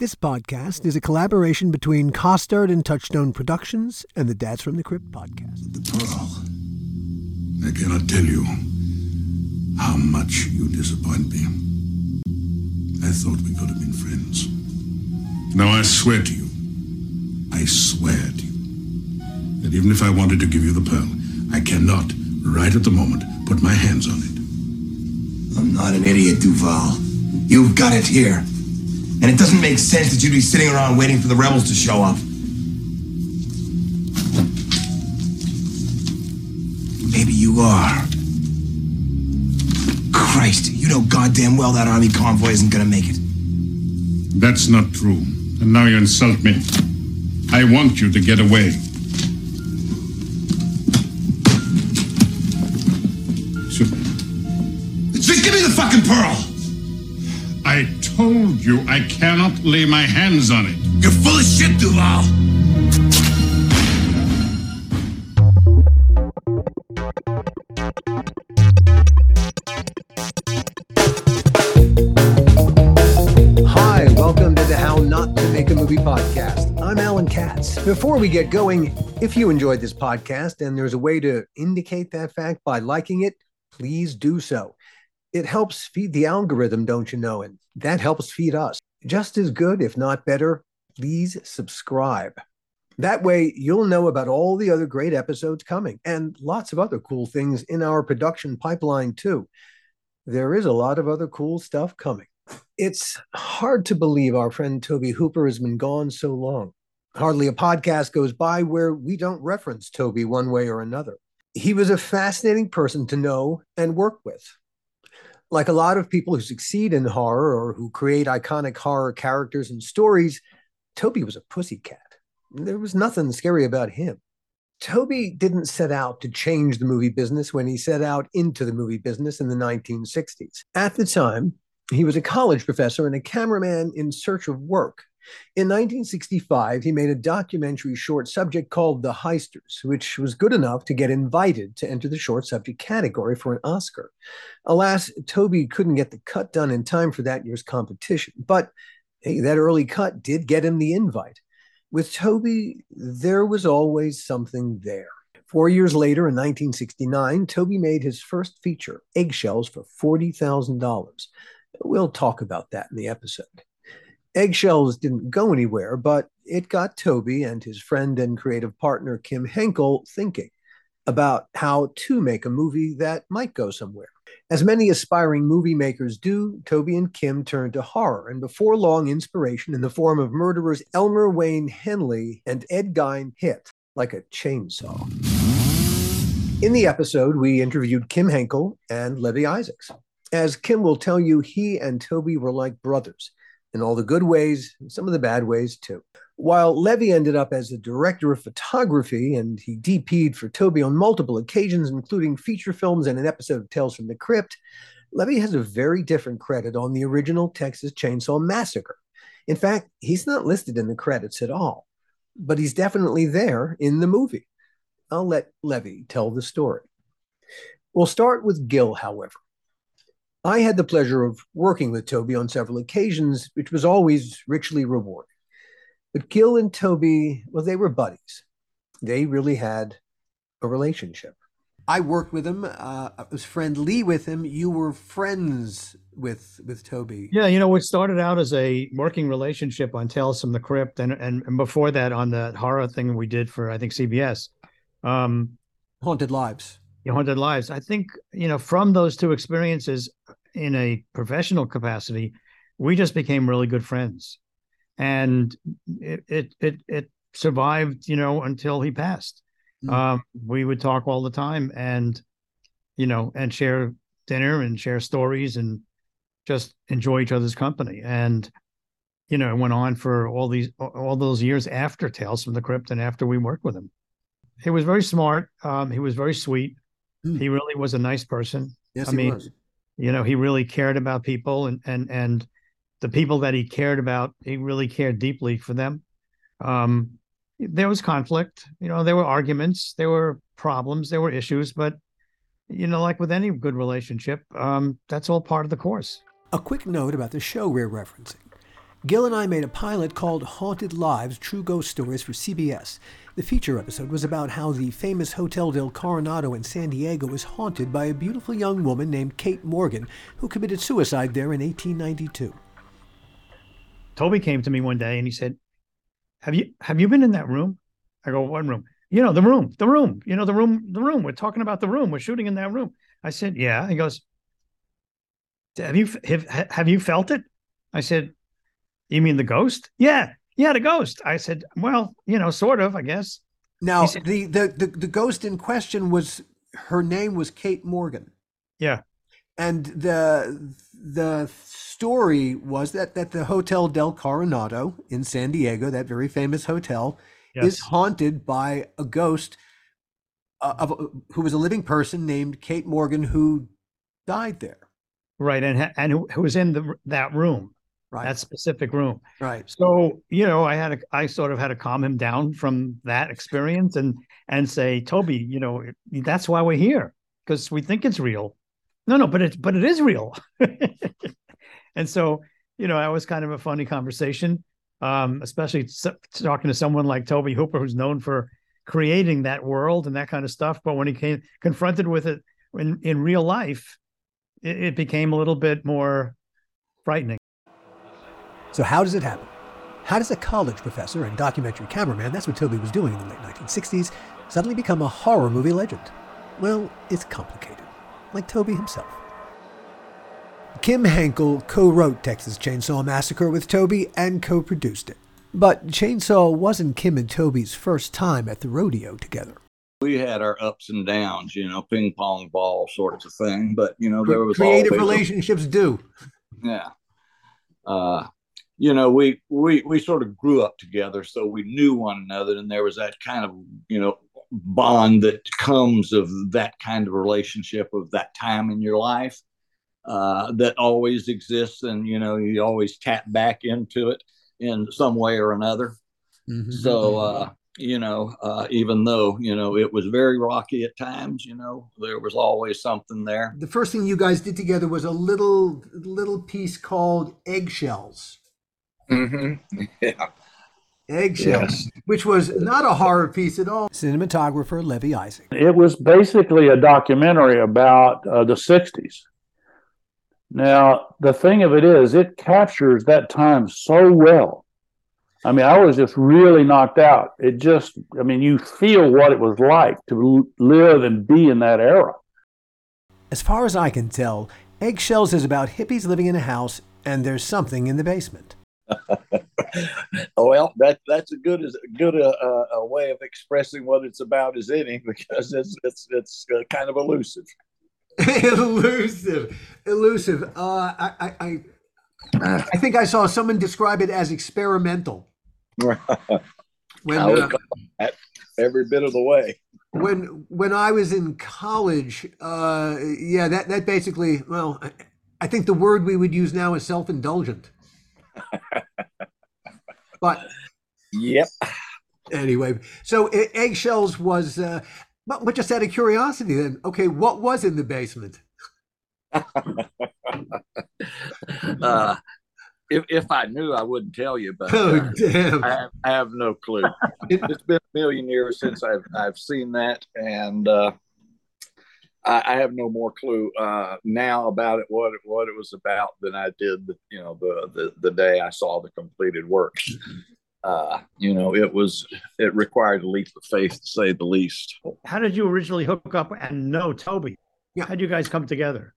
This podcast is a collaboration between Costard and Touchstone Productions and the Dads from the Crypt podcast. The Pearl. I cannot tell you how much you disappoint me. I thought we could have been friends. Now I swear to you, I swear to you, that even if I wanted to give you the Pearl, I cannot, right at the moment, put my hands on it. I'm not an idiot, Duval. You've got it here. And it doesn't make sense that you'd be sitting around waiting for the rebels to show up. Maybe you are. Christ, you know goddamn well that army convoy isn't gonna make it. That's not true. And now you insult me. I want you to get away. Just give me the fucking pearl! I told you I cannot lay my hands on it. You're full of shit, Duval! Hi, welcome to the How Not to Make a Movie podcast. I'm Alan Katz. Before we get going, if you enjoyed this podcast and there's a way to indicate that fact by liking it, please do so. It helps feed the algorithm, don't you know? And that helps feed us. Just as good, if not better, please subscribe. That way, you'll know about all the other great episodes coming and lots of other cool things in our production pipeline, too. There is a lot of other cool stuff coming. It's hard to believe our friend Tobe Hooper has been gone so long. Hardly a podcast goes by where we don't reference Tobe one way or another. He was a fascinating person to know and work with. Like a lot of people who succeed in horror or who create iconic horror characters and stories, Tobe was a pussycat. There was nothing scary about him. Tobe didn't set out to change the movie business when he set out into the movie business in the 1960s. At the time, he was a college professor and a cameraman in search of work. In 1965, he made a documentary short subject called The Heisters, which was good enough to get invited to enter the short subject category for an Oscar. Alas, Tobe couldn't get the cut done in time for that year's competition, but hey, that early cut did get him the invite. With Tobe, there was always something there. Four years later, in 1969, Tobe made his first feature, Eggshells, for $40,000. We'll talk about that in the episode. Eggshells didn't go anywhere, but it got Tobe and his friend and creative partner Kim Henkel thinking about how to make a movie that might go somewhere. As many aspiring movie makers do, Tobe and Kim turned to horror, and before long, inspiration in the form of murderers Elmer Wayne Henley and Ed Gein hit like a chainsaw. In the episode, we interviewed Kim Henkel and Levie Isaacks. As Kim will tell you, he and Tobe were like brothers in all the good ways, some of the bad ways too. While Levie ended up as the director of photography and he DP'd for Tobe on multiple occasions, including feature films and an episode of Tales from the Crypt, Levie has a very different credit on the original Texas Chainsaw Massacre. In fact, he's not listed in the credits at all, but he's definitely there in the movie. I'll let Levie tell the story. We'll start with Gil, however. I had the pleasure of working with Tobe on several occasions, which was always richly rewarding. But Gil and Tobe, well, they were buddies. They really had a relationship. I worked with him. Uh, I was friendly with him. You were friends with with Tobe. Yeah, you know, we started out as a working relationship on Tales from the Crypt, and and, and before that on the horror thing we did for I think CBS, um, Haunted Lives. Haunted Lives. I think you know from those two experiences in a professional capacity, we just became really good friends, and it it it, it survived, you know, until he passed. Mm. Um, we would talk all the time, and you know, and share dinner and share stories and just enjoy each other's company. And you know, it went on for all these all those years after Tales from the Crypt and after we worked with him. He was very smart. Um, he was very sweet. Mm. He really was a nice person. Yes, I mean, was. you know, he really cared about people and and and the people that he cared about, he really cared deeply for them. Um, there was conflict, you know, there were arguments, there were problems, there were issues, but you know, like with any good relationship, um, that's all part of the course. A quick note about the show we're referencing. Gil and I made a pilot called Haunted Lives True Ghost Stories for CBS. The feature episode was about how the famous Hotel del Coronado in San Diego was haunted by a beautiful young woman named Kate Morgan who committed suicide there in 1892. Tobe came to me one day and he said, "Have you have you been in that room?" I go, "What room?" You know, the room, the room. You know, the room, the room. We're talking about the room. We're shooting in that room. I said, "Yeah." He goes, "Have you have have you felt it?" I said, "You mean the ghost?" Yeah, yeah, the ghost. I said, "Well, you know, sort of, I guess." Now, said, the, the the the ghost in question was her name was Kate Morgan. Yeah, and the the story was that that the Hotel del Coronado in San Diego, that very famous hotel, yes. is haunted by a ghost uh, of who was a living person named Kate Morgan who died there. Right, and and who, who was in the that room, right, that specific room. Right. So you know, I had a, I sort of had to calm him down from that experience and and say, Tobe, you know, that's why we're here because we think it's real. No, no, but it but it is real. And so, you know, that was kind of a funny conversation, um, especially talking to someone like Tobe Hooper, who's known for creating that world and that kind of stuff. But when he came confronted with it in, in real life, it, it became a little bit more frightening. So, how does it happen? How does a college professor and documentary cameraman, that's what Tobe was doing in the late 1960s, suddenly become a horror movie legend? Well, it's complicated, like Tobe himself. Kim Henkel co wrote Texas Chainsaw Massacre with Tobe and co produced it. But Chainsaw wasn't Kim and Tobe's first time at the rodeo together. We had our ups and downs, you know, ping pong ball sorts of thing. But, you know, there was creative relationships do. Yeah. Uh, you know, we, we, we sort of grew up together, so we knew one another, and there was that kind of, you know, bond that comes of that kind of relationship of that time in your life uh, that always exists, and you know you always tap back into it in some way or another. Mm-hmm. So uh, you know, uh, even though you know it was very rocky at times, you know there was always something there. The first thing you guys did together was a little little piece called Eggshells. Mm-hmm. Yeah. Eggshells, yes. which was not a horror piece at all. Cinematographer Levie Isaac. It was basically a documentary about uh, the 60s. Now, the thing of it is, it captures that time so well. I mean, I was just really knocked out. It just, I mean, you feel what it was like to live and be in that era. As far as I can tell, Eggshells is about hippies living in a house and there's something in the basement. well, that that's a good as good a, a, a, way of expressing what it's about as any because it's it's it's uh, kind of elusive. elusive, elusive. Uh, I, I, I, I, think I saw someone describe it as experimental. when uh, every bit of the way. When when I was in college, uh, yeah, that that basically, well, I, I think the word we would use now is self indulgent. but yep. Anyway, so eggshells was uh, but, but just out of curiosity, then, okay, what was in the basement? uh, if, if I knew, I wouldn't tell you. But oh, uh, damn. I have, I have, no clue. it, has been a million years since I've I've seen that, and uh, I, I, have no more clue uh, now about it what it what it was about than I did. You know, the the, the day I saw the completed work uh, you know, it was it required a leap of faith to say the least. How did you originally hook up and know Tobe? Yeah. How did you guys come together?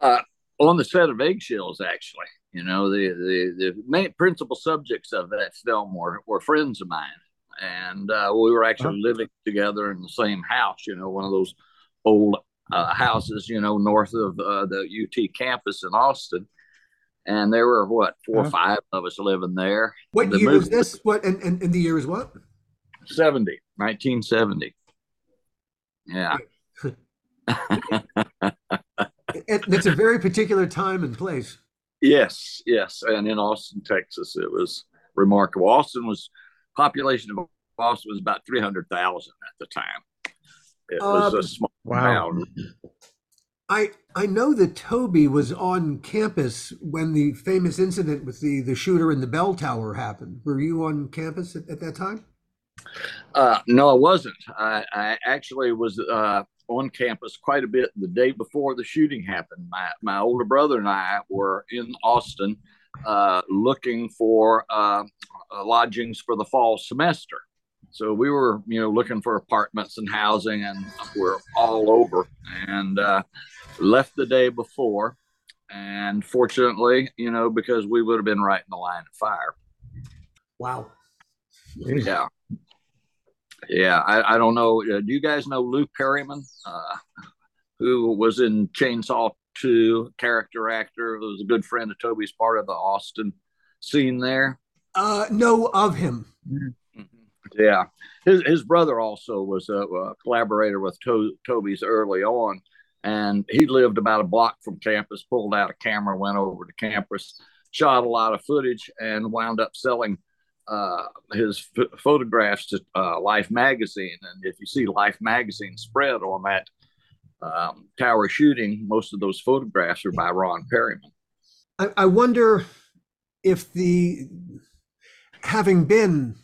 Uh, on the set of Eggshells, actually. You know, the the, the main principal subjects of that film were, were friends of mine. And uh, we were actually huh? living together in the same house, you know, one of those old uh, houses, you know, north of uh, the UT campus in Austin and there were what 4 or five of us living there. What the year was this? What and, and, and the year is what? 70, 1970. Yeah. it, it's a very particular time and place. Yes, yes, and in Austin, Texas, it was remarkable. Austin was population of Austin was about three hundred thousand at the time. It was um, a small wow. town. I I know that Tobe was on campus when the famous incident with the the shooter in the bell tower happened. Were you on campus at, at that time? Uh, no, I wasn't. I, I actually was uh, on campus quite a bit the day before the shooting happened. My my older brother and I were in Austin uh, looking for uh, lodgings for the fall semester. So we were, you know, looking for apartments and housing, and we're all over. And uh, left the day before, and fortunately, you know, because we would have been right in the line of fire. Wow. Yeah. Yeah, I, I don't know. Uh, do you guys know Lou Perryman, uh, who was in Chainsaw 2, character actor, who was a good friend of Tobe's, part of the Austin scene there? Uh, know of him. Yeah, his his brother also was a, a collaborator with to- Tobe's early on, and he lived about a block from campus. Pulled out a camera, went over to campus, shot a lot of footage, and wound up selling uh, his f- photographs to uh, Life magazine. And if you see Life magazine spread on that um, tower shooting, most of those photographs are by Ron Perryman. I, I wonder if the having been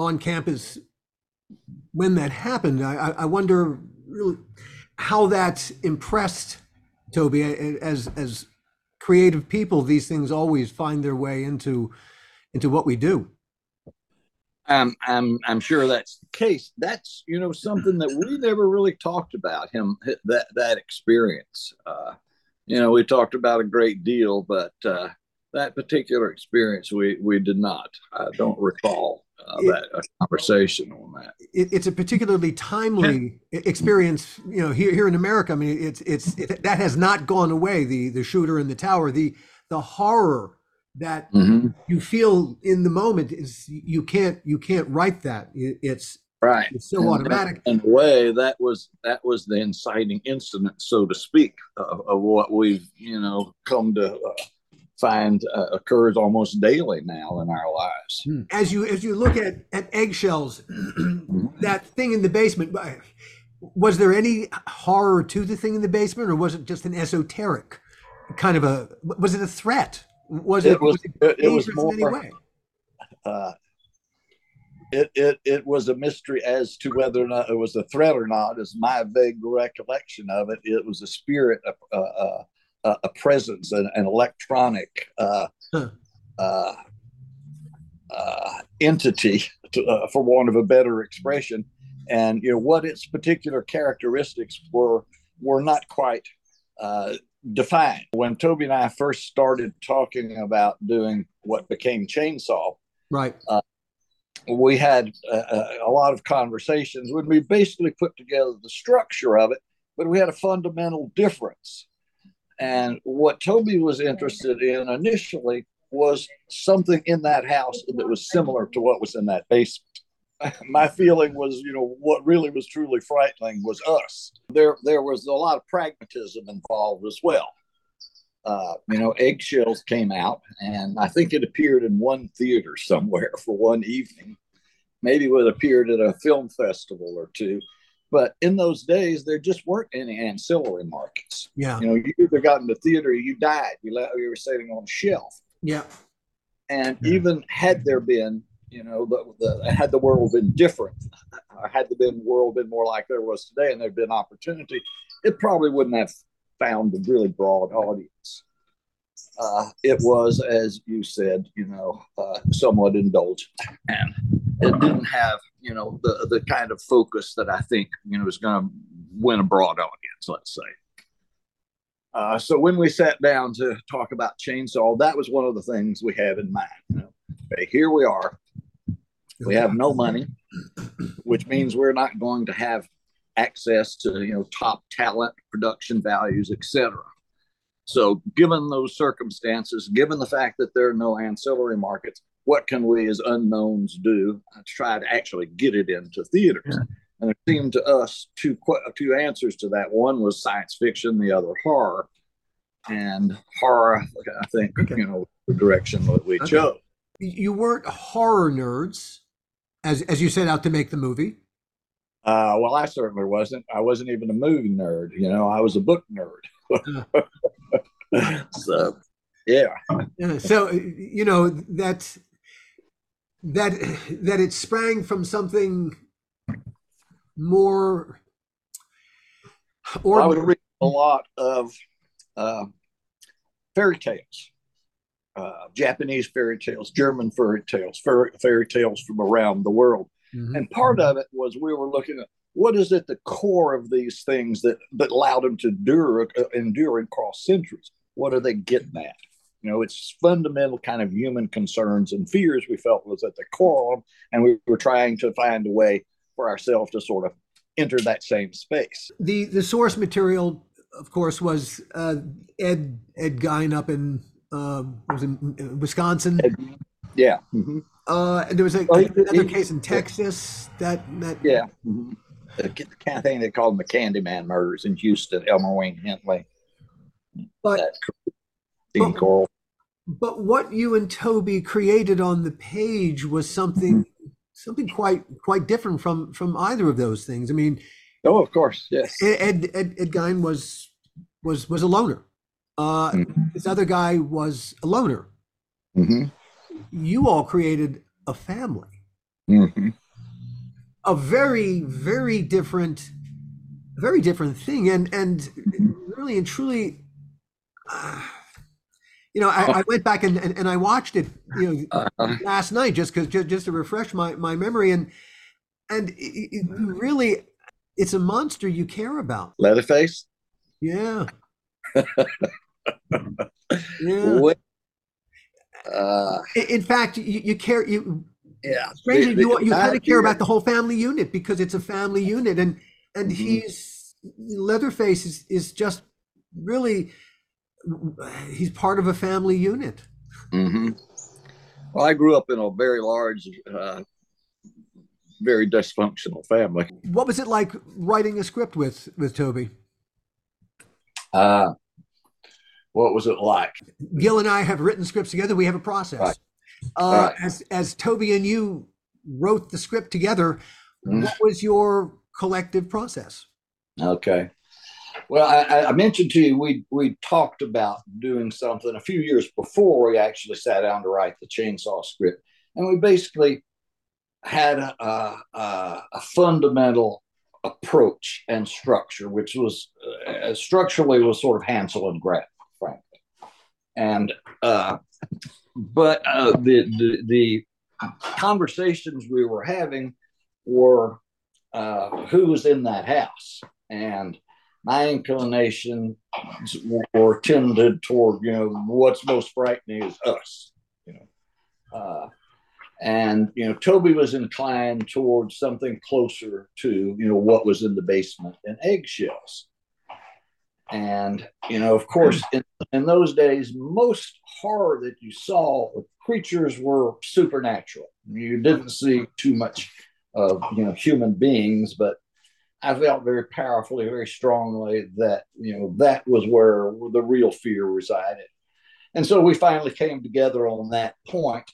on campus when that happened, I, I wonder really how that impressed Tobe as as creative people. These things always find their way into into what we do. I'm I'm I'm sure that's the case. That's you know something that we never really talked about him that that experience. Uh, you know, we talked about a great deal, but uh, that particular experience we we did not. I don't recall uh, it, that conversation on that. It, it's a particularly timely experience. You know, here here in America, I mean, it's it's it, that has not gone away. The the shooter in the tower, the the horror that mm-hmm. you feel in the moment is you can't you can't write that it's right it's so and automatic in a way that was that was the inciting incident so to speak of, of what we've you know come to uh, find uh, occurs almost daily now in our lives hmm. as you as you look at at eggshells mm-hmm. that thing in the basement was there any horror to the thing in the basement or was it just an esoteric kind of a was it a threat was it, it was, was it, it was more uh, it, it it was a mystery as to whether or not it was a threat or not is my vague recollection of it it was a spirit a, a, a, a presence an, an electronic uh, huh. uh, uh, entity to, uh, for want of a better expression and you know what its particular characteristics were were not quite uh, defined. When Tobe and I first started talking about doing what became Chainsaw, right? We had a, a, lot of conversations when we basically put together the structure of it, but we had a fundamental difference. And what Tobe was interested in initially was something in that house that was similar to what was in that basement. my feeling was, you know, what really was truly frightening was us. There, there was a lot of pragmatism involved as well. Uh, you know, Eggshells came out, and I think it appeared in one theater somewhere for one evening. Maybe it appeared at a film festival or two. But in those days, there just weren't any ancillary markets. Yeah. You know, you either got into theater you died. You, let, you were sitting on a shelf. Yeah. And yeah. even had there been you know, the, the, had the world been different, or had the been world been more like there was today, and there'd been opportunity, it probably wouldn't have found a really broad audience. Uh, it was, as you said, you know, uh, somewhat indulgent, and it didn't have, you know, the the kind of focus that I think you know is going to win a broad audience. Let's say. Uh, so when we sat down to talk about chainsaw, that was one of the things we had in mind. You know, okay, here we are. We have no money, which means we're not going to have access to you know top talent, production values, etc. So, given those circumstances, given the fact that there are no ancillary markets, what can we as unknowns do to try to actually get it into theaters? Yeah. And it seemed to us two two answers to that. One was science fiction, the other horror. And horror, I think, okay. you know, the direction that we okay. chose. You weren't horror nerds as as you set out to make the movie. Uh, well, I certainly wasn't. I wasn't even a movie nerd. You know, I was a book nerd. so, yeah. So you know that that that it sprang from something more I would read a lot of uh, fairy tales, uh, Japanese fairy tales, German fairy tales, fairy, fairy tales from around the world. Mhm. And part of it was we were looking at what is at the core of these things that that allowed them to endure uh, endure and cross centuries. What are they getting at? You know, it's fundamental kind of human concerns and fears we felt was at the core of them, and we were trying to find a way for ourselves to sort of enter that same space. the the source material, of course, was uh, Ed Ed Gein up in um, was in Wisconsin. Yeah. Mhm. Uh, and there was a, Well, he- another he- case in Texas that that Yeah. Mhm. The kind of thing they called them the Candyman murders in Houston, Elmer Wayne Henley, but that Dean But- Corll. but what you and Tobe created on the page was something something quite quite different from from either of those things. I mean, Oh, of course. Yes. Ed Ed, Ed Gein was was was a loner. Uh, Mhm. this other guy was a loner. hmm You all created a family, hmm a very very different, very different thing, and and really and truly. Uh, you know, I, I went back and, and, and I watched it, you know, Uh, last night just because just, just to refresh my, my memory. And and it, it really it's a monster you care about. Leatherface. yeah. Yeah. What? Uh, in, fact you, you care you yeah. strangely The- you, the you kind of care about the whole family unit because it's a family unit. And and Mhm. he's leatherface is, is just really he's part of a family unit hmm Well, I grew up in a very large, uh, very dysfunctional family. what was it like writing a script with with Tobe Uh, what was it like? Gil and I have written scripts together. We have a process. Right. Uh, Right. As as Tobe and you wrote the script together, Mhm. what was your collective process? Okay. Well, I, I- mentioned to you we we talked about doing something a few years before we actually sat down to write the chainsaw script, and we basically had a, a, a, a fundamental approach and structure, which was uh, structurally was sort of Hansel and Gretel, frankly, and uh, but uh, the, the the conversations we were having were uh, who was in that house? And my inclination were tended toward you know what's most frightening is us you know. Uh, and you know Tobe was inclined towards something closer to you know what was in the basement and eggshells. And you know of course in, in those days most horror that you saw creatures were supernatural. You didn't see too much of you know human beings but I felt very powerfully, very strongly that you know that was where the real fear resided, and so we finally came together on that point.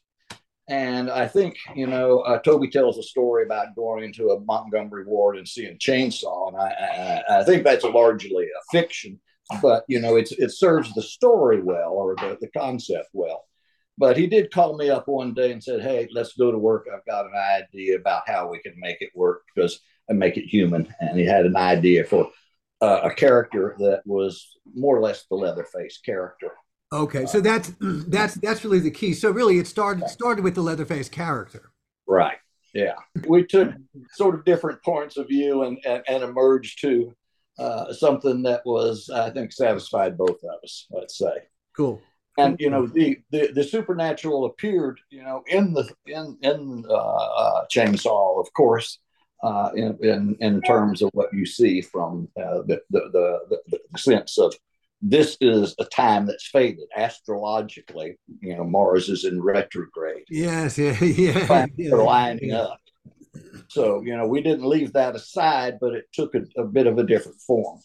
And I think you know uh, Tobe tells a story about going into a Montgomery ward and seeing chainsaw, and I, I, I think that's largely a fiction, but you know it's it serves the story well or the, the concept well. But he did call me up one day and said, "Hey, let's go to work. I've got an idea about how we can make it work because." And make it human. And he had an idea for uh, a character that was more or less the Leatherface character. Okay, so that's that's that's really the key. So really, it started started with the Leatherface character. Right. Yeah. We took sort of different points of view and, and, and emerged to uh, something that was, I think, satisfied both of us, let's say. Cool. And you know the, the the supernatural appeared, you know, in the in in uh, uh, Chainsaw, of course, uh, in, in in terms of what you see from uh, the, the, the the sense of this is a time that's faded astrologically. You know, Mars is in retrograde. Yes. Yeah. Yeah. Planets yeah, are lining yeah. up. So you know, we didn't leave that aside, but it took a, a bit of a different form.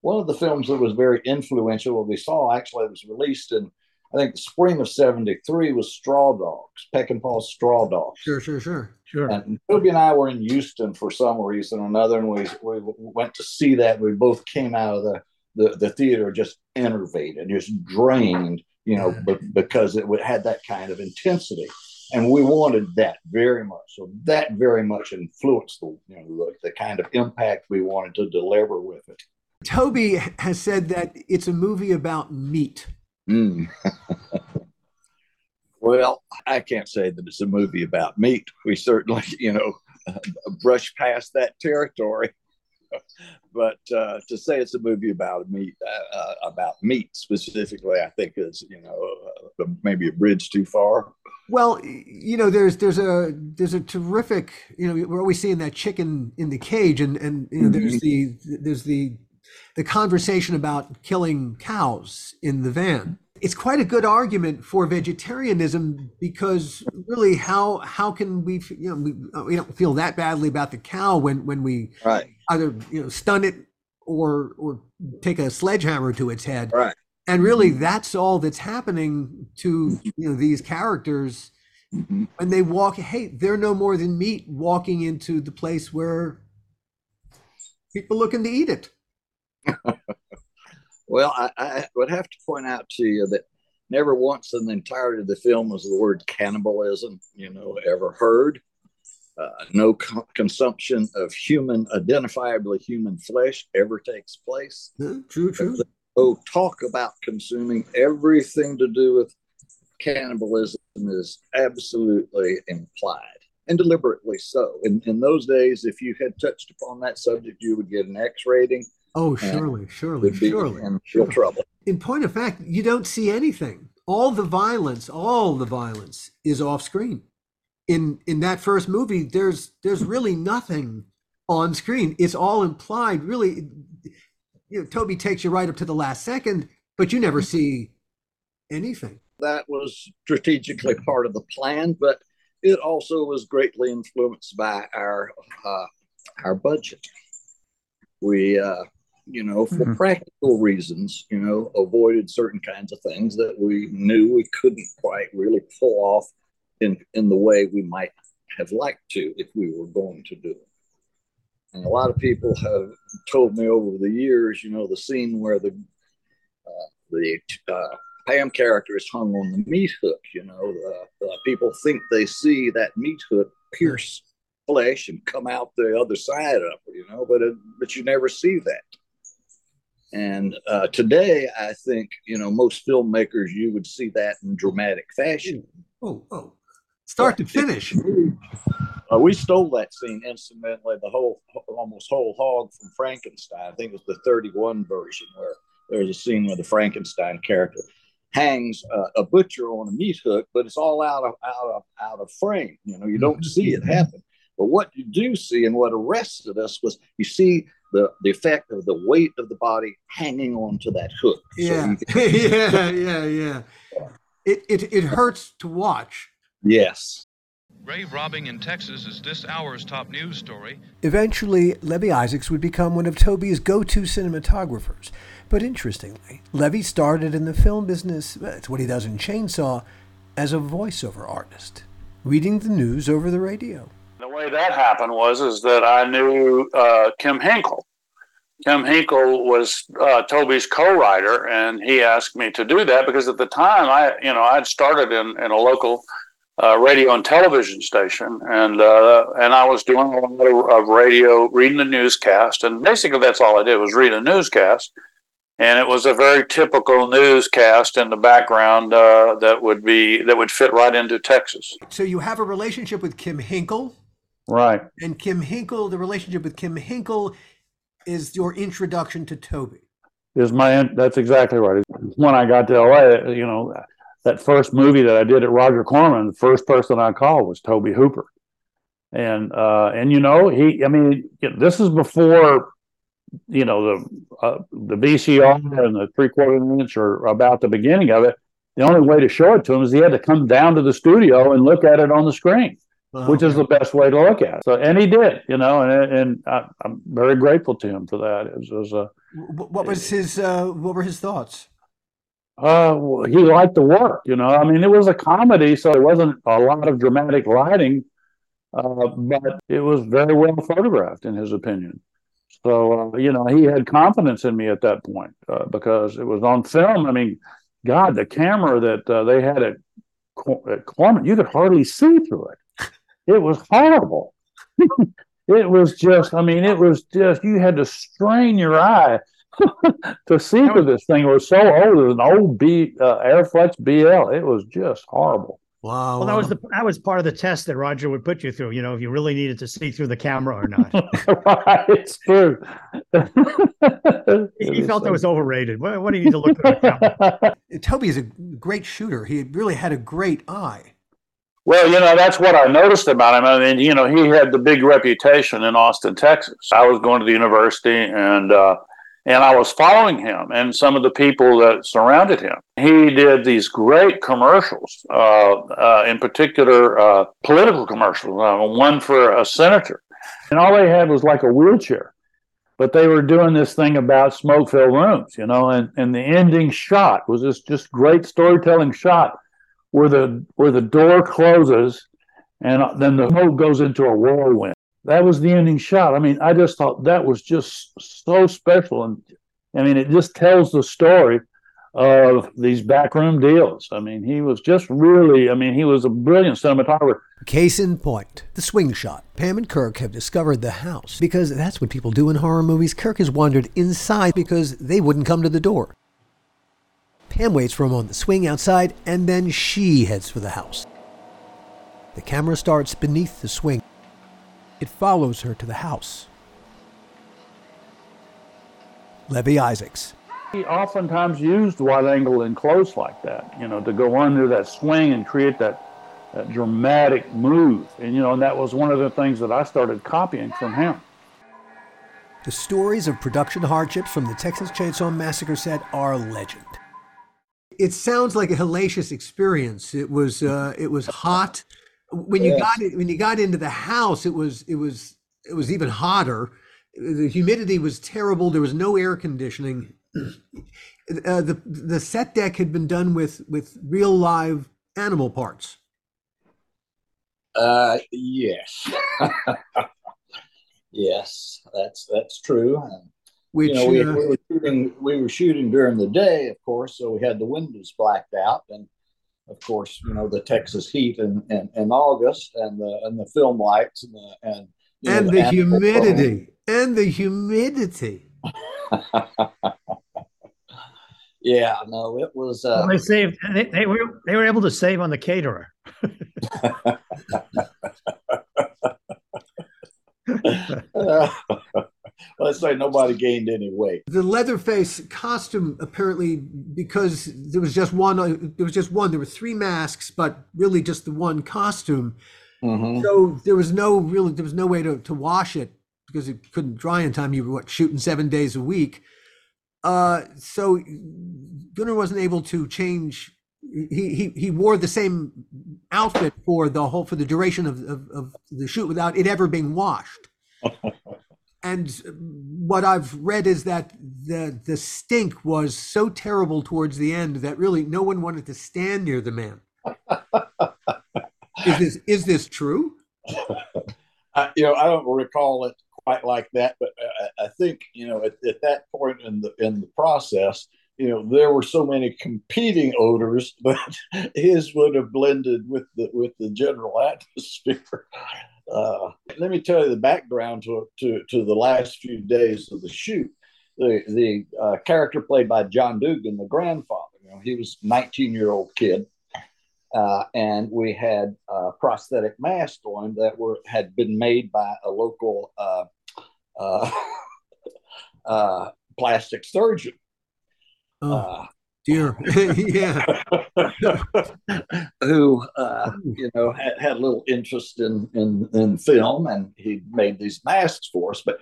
One of the films that was very influential, we saw actually was released in I think the spring of '73 was Straw Dogs, Peck and Peckinpah's Straw Dogs. Sure, sure, sure. Sure. And Tobe and I were in Houston for some reason or another, and we, we went to see that. We both came out of the, the, the theater just enervated, just drained, you know, b- because it had that kind of intensity. And we wanted that very much. So that very much influenced the, you know, the, the kind of impact we wanted to deliver with it. Tobe has said that it's a movie about meat. Mm. well, I can't say that it's a movie about meat. We certainly, you know, brush past that territory. but uh, to say it's a movie about meat, uh, uh about meat specifically, I think is, you know, uh, maybe a bridge too far. Well, you know, there's there's a there's a terrific, you know, we're always seeing that chicken in the cage, and and you know, there's mm-hmm. the there's the the conversation about killing cows in the van. It's quite a good argument for vegetarianism because really, how how can we you know we, we don't feel that badly about the cow when when we right. either you know stun it or or take a sledgehammer to its head. Right. And really, that's all that's happening to you know these characters mm-hmm. when they walk. Hey, they're no more than meat walking into the place where people looking to eat it. Well, I, I, would have to point out to you that never once in the entirety of the film was the word cannibalism, you know, ever heard. Uh, no co- consumption of human, identifiably human flesh ever takes place. Yeah, true, true. No talk about consuming everything to do with cannibalism is absolutely implied and deliberately so. In, in those days, if you had touched upon that subject, you would get an X rating Oh, surely, surely, surely. In real trouble. In point of fact, you don't see anything. All the violence, all the violence is off screen. In in that first movie, there's there's really nothing on screen. It's all implied. Really, you know, Tobe takes you right up to the last second, but you never see anything. That was strategically part of the plan, but it also was greatly influenced by our uh, our budget. We uh, you know, for mm-hmm. practical reasons, you know, avoided certain kinds of things that we knew we couldn't quite really pull off in in the way we might have liked to if we were going to do it. And a lot of people have told me over the years, you know, the scene where the uh, the uh, Pam character is hung on the meat hook. You know, uh, people think they see that meat hook pierce flesh and come out the other side of it. You know, but it, but you never see that. And uh, today, I think you know most filmmakers you would see that in dramatic fashion. Oh, oh, start to finish. Uh, we stole that scene incidentally, the whole almost whole hog from Frankenstein. I think it was the 31 version where there's a scene where the Frankenstein character hangs uh, a butcher on a meat hook, but it's all out of out of out of frame. You know, you don't see it happen. But what you do see and what arrested us was you see the, the effect of the weight of the body hanging on to that hook. Yeah, so yeah, yeah, yeah. It, it, it hurts to watch. Yes. Grave robbing in Texas is this hour's top news story. Eventually, Levie Isaacks would become one of Tobe's go to cinematographers. But interestingly, Levy started in the film business, that's what he does in Chainsaw, as a voiceover artist, reading the news over the radio. Way that happened was is that I knew uh, Kim Henkel. Kim Henkel was uh, Tobe's co-writer, and he asked me to do that because at the time I, you know, I'd started in, in a local uh, radio and television station, and uh, and I was doing a lot of radio, reading the newscast, and basically that's all I did was read a newscast, and it was a very typical newscast in the background uh, that would be that would fit right into Texas. So you have a relationship with Kim Henkel. Right. And Kim Henkel, the relationship with Kim Henkel is your introduction to Tobe. Is my that's exactly right. When I got to LA, you know, that first movie that I did at Roger Corman, the first person I called was Tobe Hooper. And uh and you know, he I mean, this is before you know the uh, the VCR and the three quarter inch are about the beginning of it. The only way to show it to him is he had to come down to the studio and look at it on the screen uh-huh. which is the best way to look at it. So, and he did, you know, and and I, am very grateful to him for that. It was, it was a, what was his uh, what were his thoughts? uh, well, he liked the work. You know, I mean, it was a comedy, so it wasn't a lot of dramatic lighting, uh, but it was very well photographed, in his opinion. So, uh, you know, he had confidence in me at that point uh, because it was on film. I mean, God, the camera that uh, they had at, at Corman, you could hardly see through it. It was horrible. it was just, I mean, it was just, you had to strain your eye to see through this thing. It was so old. It was an old B, uh, Arriflex BL. It was just horrible. Wow. Well, that was the that was part of the test that Roger would put you through. You know, if you really needed to see through the camera or not. right, it's true. he felt it was overrated. What, what do you need to look through the camera? Tobe is a great shooter. He really had a great eye. Well, you know, that's what I noticed about him. I mean, you know, he had the big reputation in Austin, Texas. I was going to the university and uh, and I was following him and some of the people that surrounded him. He did these great commercials, uh, uh, in particular, uh, political commercials, uh, one for a senator. And all they had was like a wheelchair. But they were doing this thing about smoke filled rooms, you know, and, and the ending shot was this just great storytelling shot where the where the door closes and then the smoke goes into a whirlwind that was the ending shot. I mean, I just thought that was just so special. And I mean, it just tells the story of these backroom deals. I mean, he was just really, I mean, he was a brilliant cinematographer. Case in point, the swing shot. Pam and Kirk have discovered the house because that's what people do in horror movies. Kirk has wandered inside because they wouldn't come to the door. Pam waits for him on the swing outside and then she heads for the house. The camera starts beneath the swing. It follows her to the house. Levie Isaacks. He oftentimes used wide angle and close like that, you know, to go under that swing and create that, that dramatic move. And, you know, and that was one of the things that I started copying from him. The stories of production hardships from the Texas Chainsaw Massacre set are legend. It sounds like a hellacious experience. It was uh, it was hot. When you yes. got it when you got into the house it was it was it was even hotter. The humidity was terrible. There was no air conditioning. Uh, the the set deck had been done with with real live animal parts. Uh yes. Yes that's that's true which you know, we, uh, we, were shooting we were shooting during the day of course so we had the windows blacked out and of course, you know the Texas heat in, in, in August and the and the film lights and the and and know, the, the humidity and the humidity. yeah, no, it was. Uh, well, they saved. They, they were they were able to save on the caterer. uh, let's say nobody gained any weight. The Leatherface costume apparently because there was just one. There was just one. There were three masks, but really just the one costume. Mm-hmm. So there was no really there was no way to, to wash it because it couldn't dry in time. You were what, shooting seven days a week. Uh, so Gunnar wasn't able to change. He, he he wore the same outfit for the whole for the duration of, of, of the shoot without it ever being washed. and what I've read is that the the stink was so terrible towards the end that really no one wanted to stand near the man. is this is this true? I, you know, I don't recall it quite like that, but I, I think you know at, at, that point in the in the process, you know, there were so many competing odors that his would have blended with the with the general atmosphere. Uh, let me tell you the background to, to, to the last few days of the shoot. The, the uh, character played by John Dugan, the grandfather, you know, he was 19 year old kid. Uh, and we had a prosthetic masks on that were had been made by a local uh, uh, uh, plastic surgeon. Oh dear. yeah. Who, uh, you know, had, had a little interest in, in, in film and he made these masks for us, but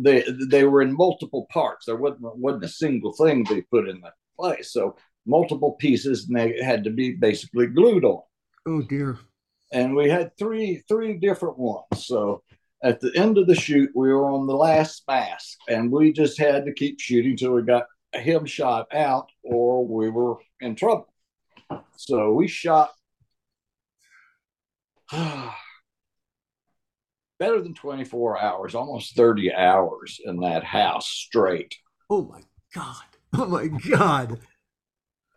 they, they were in multiple parts. There wasn't, wasn't a single thing they put in the place. So multiple pieces and they had to be basically glued on. Oh dear. And we had three, three different ones. So at the end of the shoot, we were on the last mask and we just had to keep shooting till we got him shot out or we were in trouble. So we shot better than 24 hours, almost 30 hours in that house straight. Oh my God. Oh my God.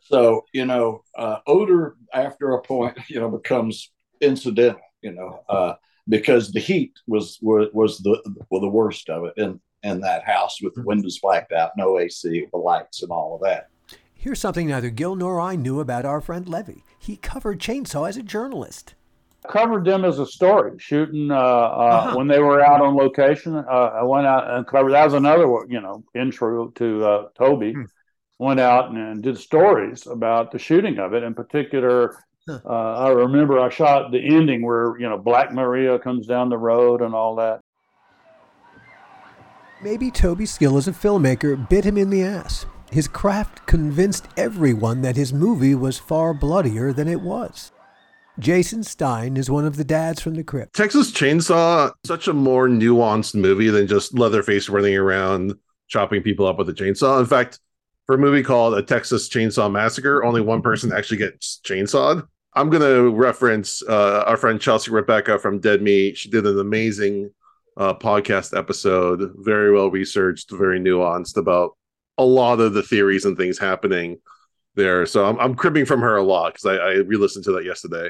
So, you know, uh, odor after a point, you know, becomes incidental, you know, uh, because the heat was, was, was the, well, the worst of it in, in that house with the windows blacked out, no AC, the lights and all of that. Here's something neither Gil nor I knew about our friend Levie. He covered Chainsaw as a journalist. Covered them as a story, shooting uh, uh, Uh-huh. when they were out on location. Uh, I went out and covered. That was another, you know, intro to uh, Tobe. Hmm. Went out and, and did stories about the shooting of it. In particular, Huh. uh, I remember I shot the ending where you know Black Maria comes down the road and all that. Maybe Tobe's skill as a filmmaker bit him in the ass. His craft convinced everyone that his movie was far bloodier than it was. Jason Stein is one of the dads from the crypt. Texas Chainsaw, such a more nuanced movie than just Leatherface running around chopping people up with a chainsaw. In fact, for a movie called A Texas Chainsaw Massacre, only one person actually gets chainsawed. I'm going to reference uh, our friend Chelsea Rebecca from Dead Meat. She did an amazing uh, podcast episode, very well researched, very nuanced about a lot of the theories and things happening there. So I'm, I'm cribbing from her a lot because I, I re-listened to that yesterday.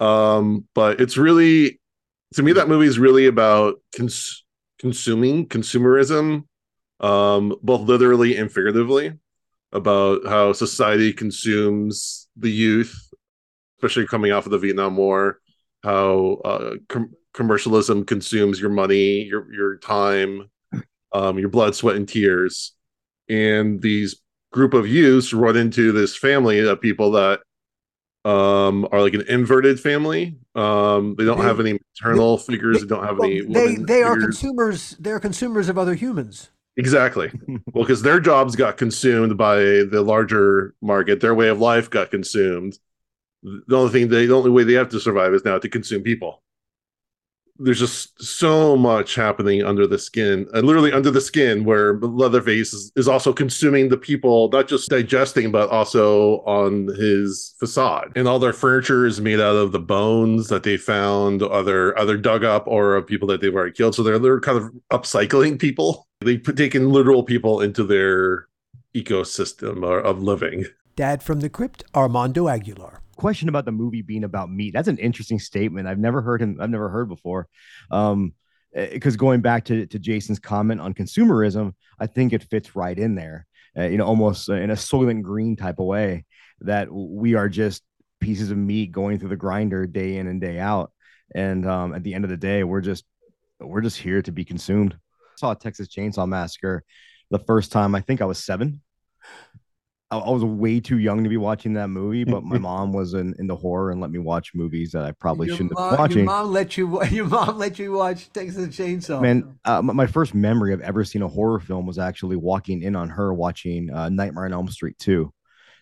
Um, but it's really to me that movie is really about cons- consuming consumerism, um, both literally and figuratively, about how society consumes the youth, especially coming off of the Vietnam War, how uh, com- commercialism consumes your money, your your time, um, your blood, sweat, and tears, and these group of youths run into this family of people that um are like an inverted family um they don't They- have any maternal figures they, don't have any they they are figures. consumers. They're consumers of other humans. exactly well because their jobs got consumed by the larger market their way of life got consumed the only thing they the only way they have to survive is now to consume people there's just so much happening under the skin uh, literally under the skin where leatherface is, is also consuming the people not just digesting but also on his facade. And all their furniture is made out of the bones that they found other other dug up or of people that they've already killed. So they're they're kind of upcycling people. They've taken literal people into their ecosystem of living. Dad from the crypt, Armando Aguilar. Question about the movie being about meat. That's an interesting statement. I've never heard him. I've never heard before. Um, because going back to to Jason's comment on consumerism, I think it fits right in there. Uh, you know, almost in a Soylent Green type of way that we are just pieces of meat going through the grinder day in and day out. And um, at the end of the day, we're just we're just here to be consumed. I saw a Texas Chainsaw Massacre the first time. I think I was seven. I, I was way too young to be watching that movie, but my mom was in, into horror and let me watch movies that I probably shouldn't have been watching. mom let you. Your mom let you watch Texas Chainsaw. Man, uh, my first memory of ever seeing a horror film was actually walking in on her watching uh, Nightmare on Elm Street 2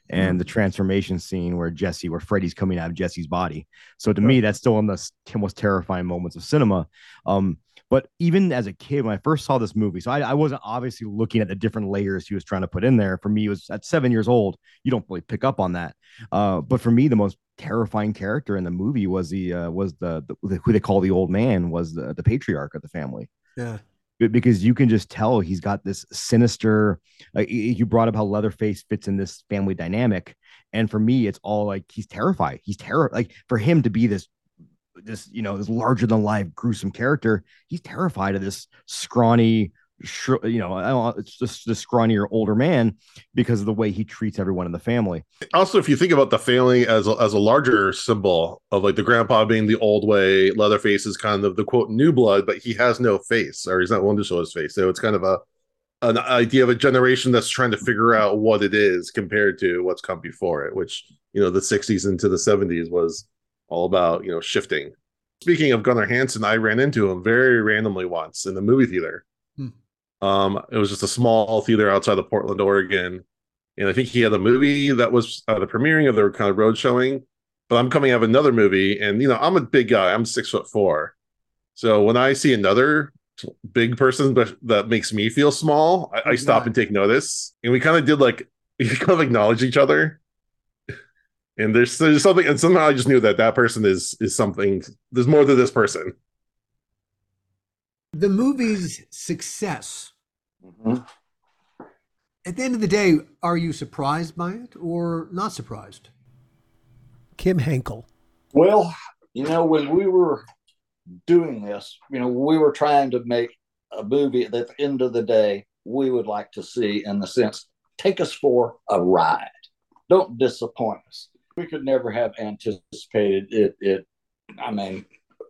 and the transformation scene where Jesse, where Freddy's coming out of Jesse's body. So to me, that's still one of the most terrifying moments of cinema. Um, but even as a kid, when I first saw this movie, so I, I wasn't obviously looking at the different layers he was trying to put in there. For me, it was at seven years old. You don't really pick up on that. Uh, but for me, the most terrifying character in the movie was the uh, was the, the who they call the old man was the the patriarch of the family yeah. Because you can just tell he's got this sinister like y- you brought up how leatherface fits in this family dynamic and for me it's all like he's terrified he's terror like for him to be this this you know this larger than life gruesome character he's terrified of this scrawny you know it's just this scrawnier older man because of the way he treats everyone in the family. Also if you think about the family as a, as a larger symbol of like the grandpa being the old way leatherface is kind of the quote new blood but he has no face or he's not willing to show his face. So it's kind of a an idea of a generation that's trying to figure out what it is compared to what's come before it which you know the 60s into the 70s was all about you know shifting speaking of gunnar hansen i ran into him very randomly once in the movie theater Hmm. um it was just a small theater outside of portland oregon and I think he had a movie that was uh, the premiering of their kind of road showing. But I'm coming out of another movie, and you know I'm a big guy. I'm six foot four, so when I see another big person, but that makes me feel small, I, I stop not? and take notice. And we kind of did like we kind of acknowledge each other. And there's there's something, and somehow I just knew that that person is is something. There's more to this person. The movie's success. Mhm. At the end of the day, are you surprised by it or not surprised? Kim Henkel. Well, you know, when we were doing this, you know, we were trying to make a movie that at the end of the day we would like to see in the sense take us for a ride. Don't disappoint us. We could never have anticipated it. It I mean,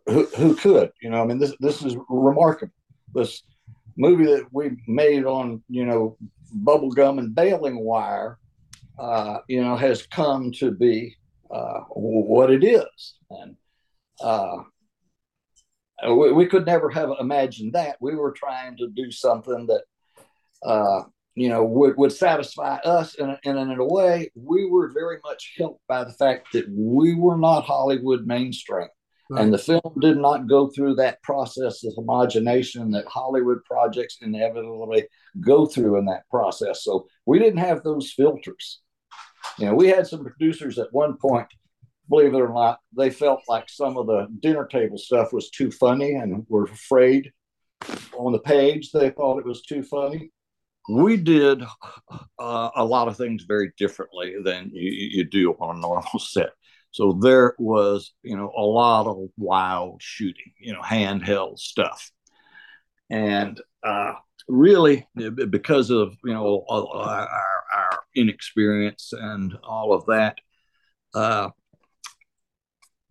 who, who could? You know, I mean this this is remarkable. This movie that we made on, you know, bubble gum and baling wire, uh, you know, has come to be uh, what it is. And uh, we, we could never have imagined that. We were trying to do something that, uh, you know, would, would satisfy us. And, and in a way, we were very much helped by the fact that we were not Hollywood mainstream. And the film did not go through that process of homogenation that Hollywood projects inevitably go through in that process. So we didn't have those filters. You know, we had some producers at one point, believe it or not, they felt like some of the dinner table stuff was too funny and were afraid on the page. They thought it was too funny. We did uh, a lot of things very differently than you, you do on a normal set. So there was, you know, a lot of wild shooting, you know, handheld stuff. And uh, really, because of, you know, our, our inexperience and all of that, uh,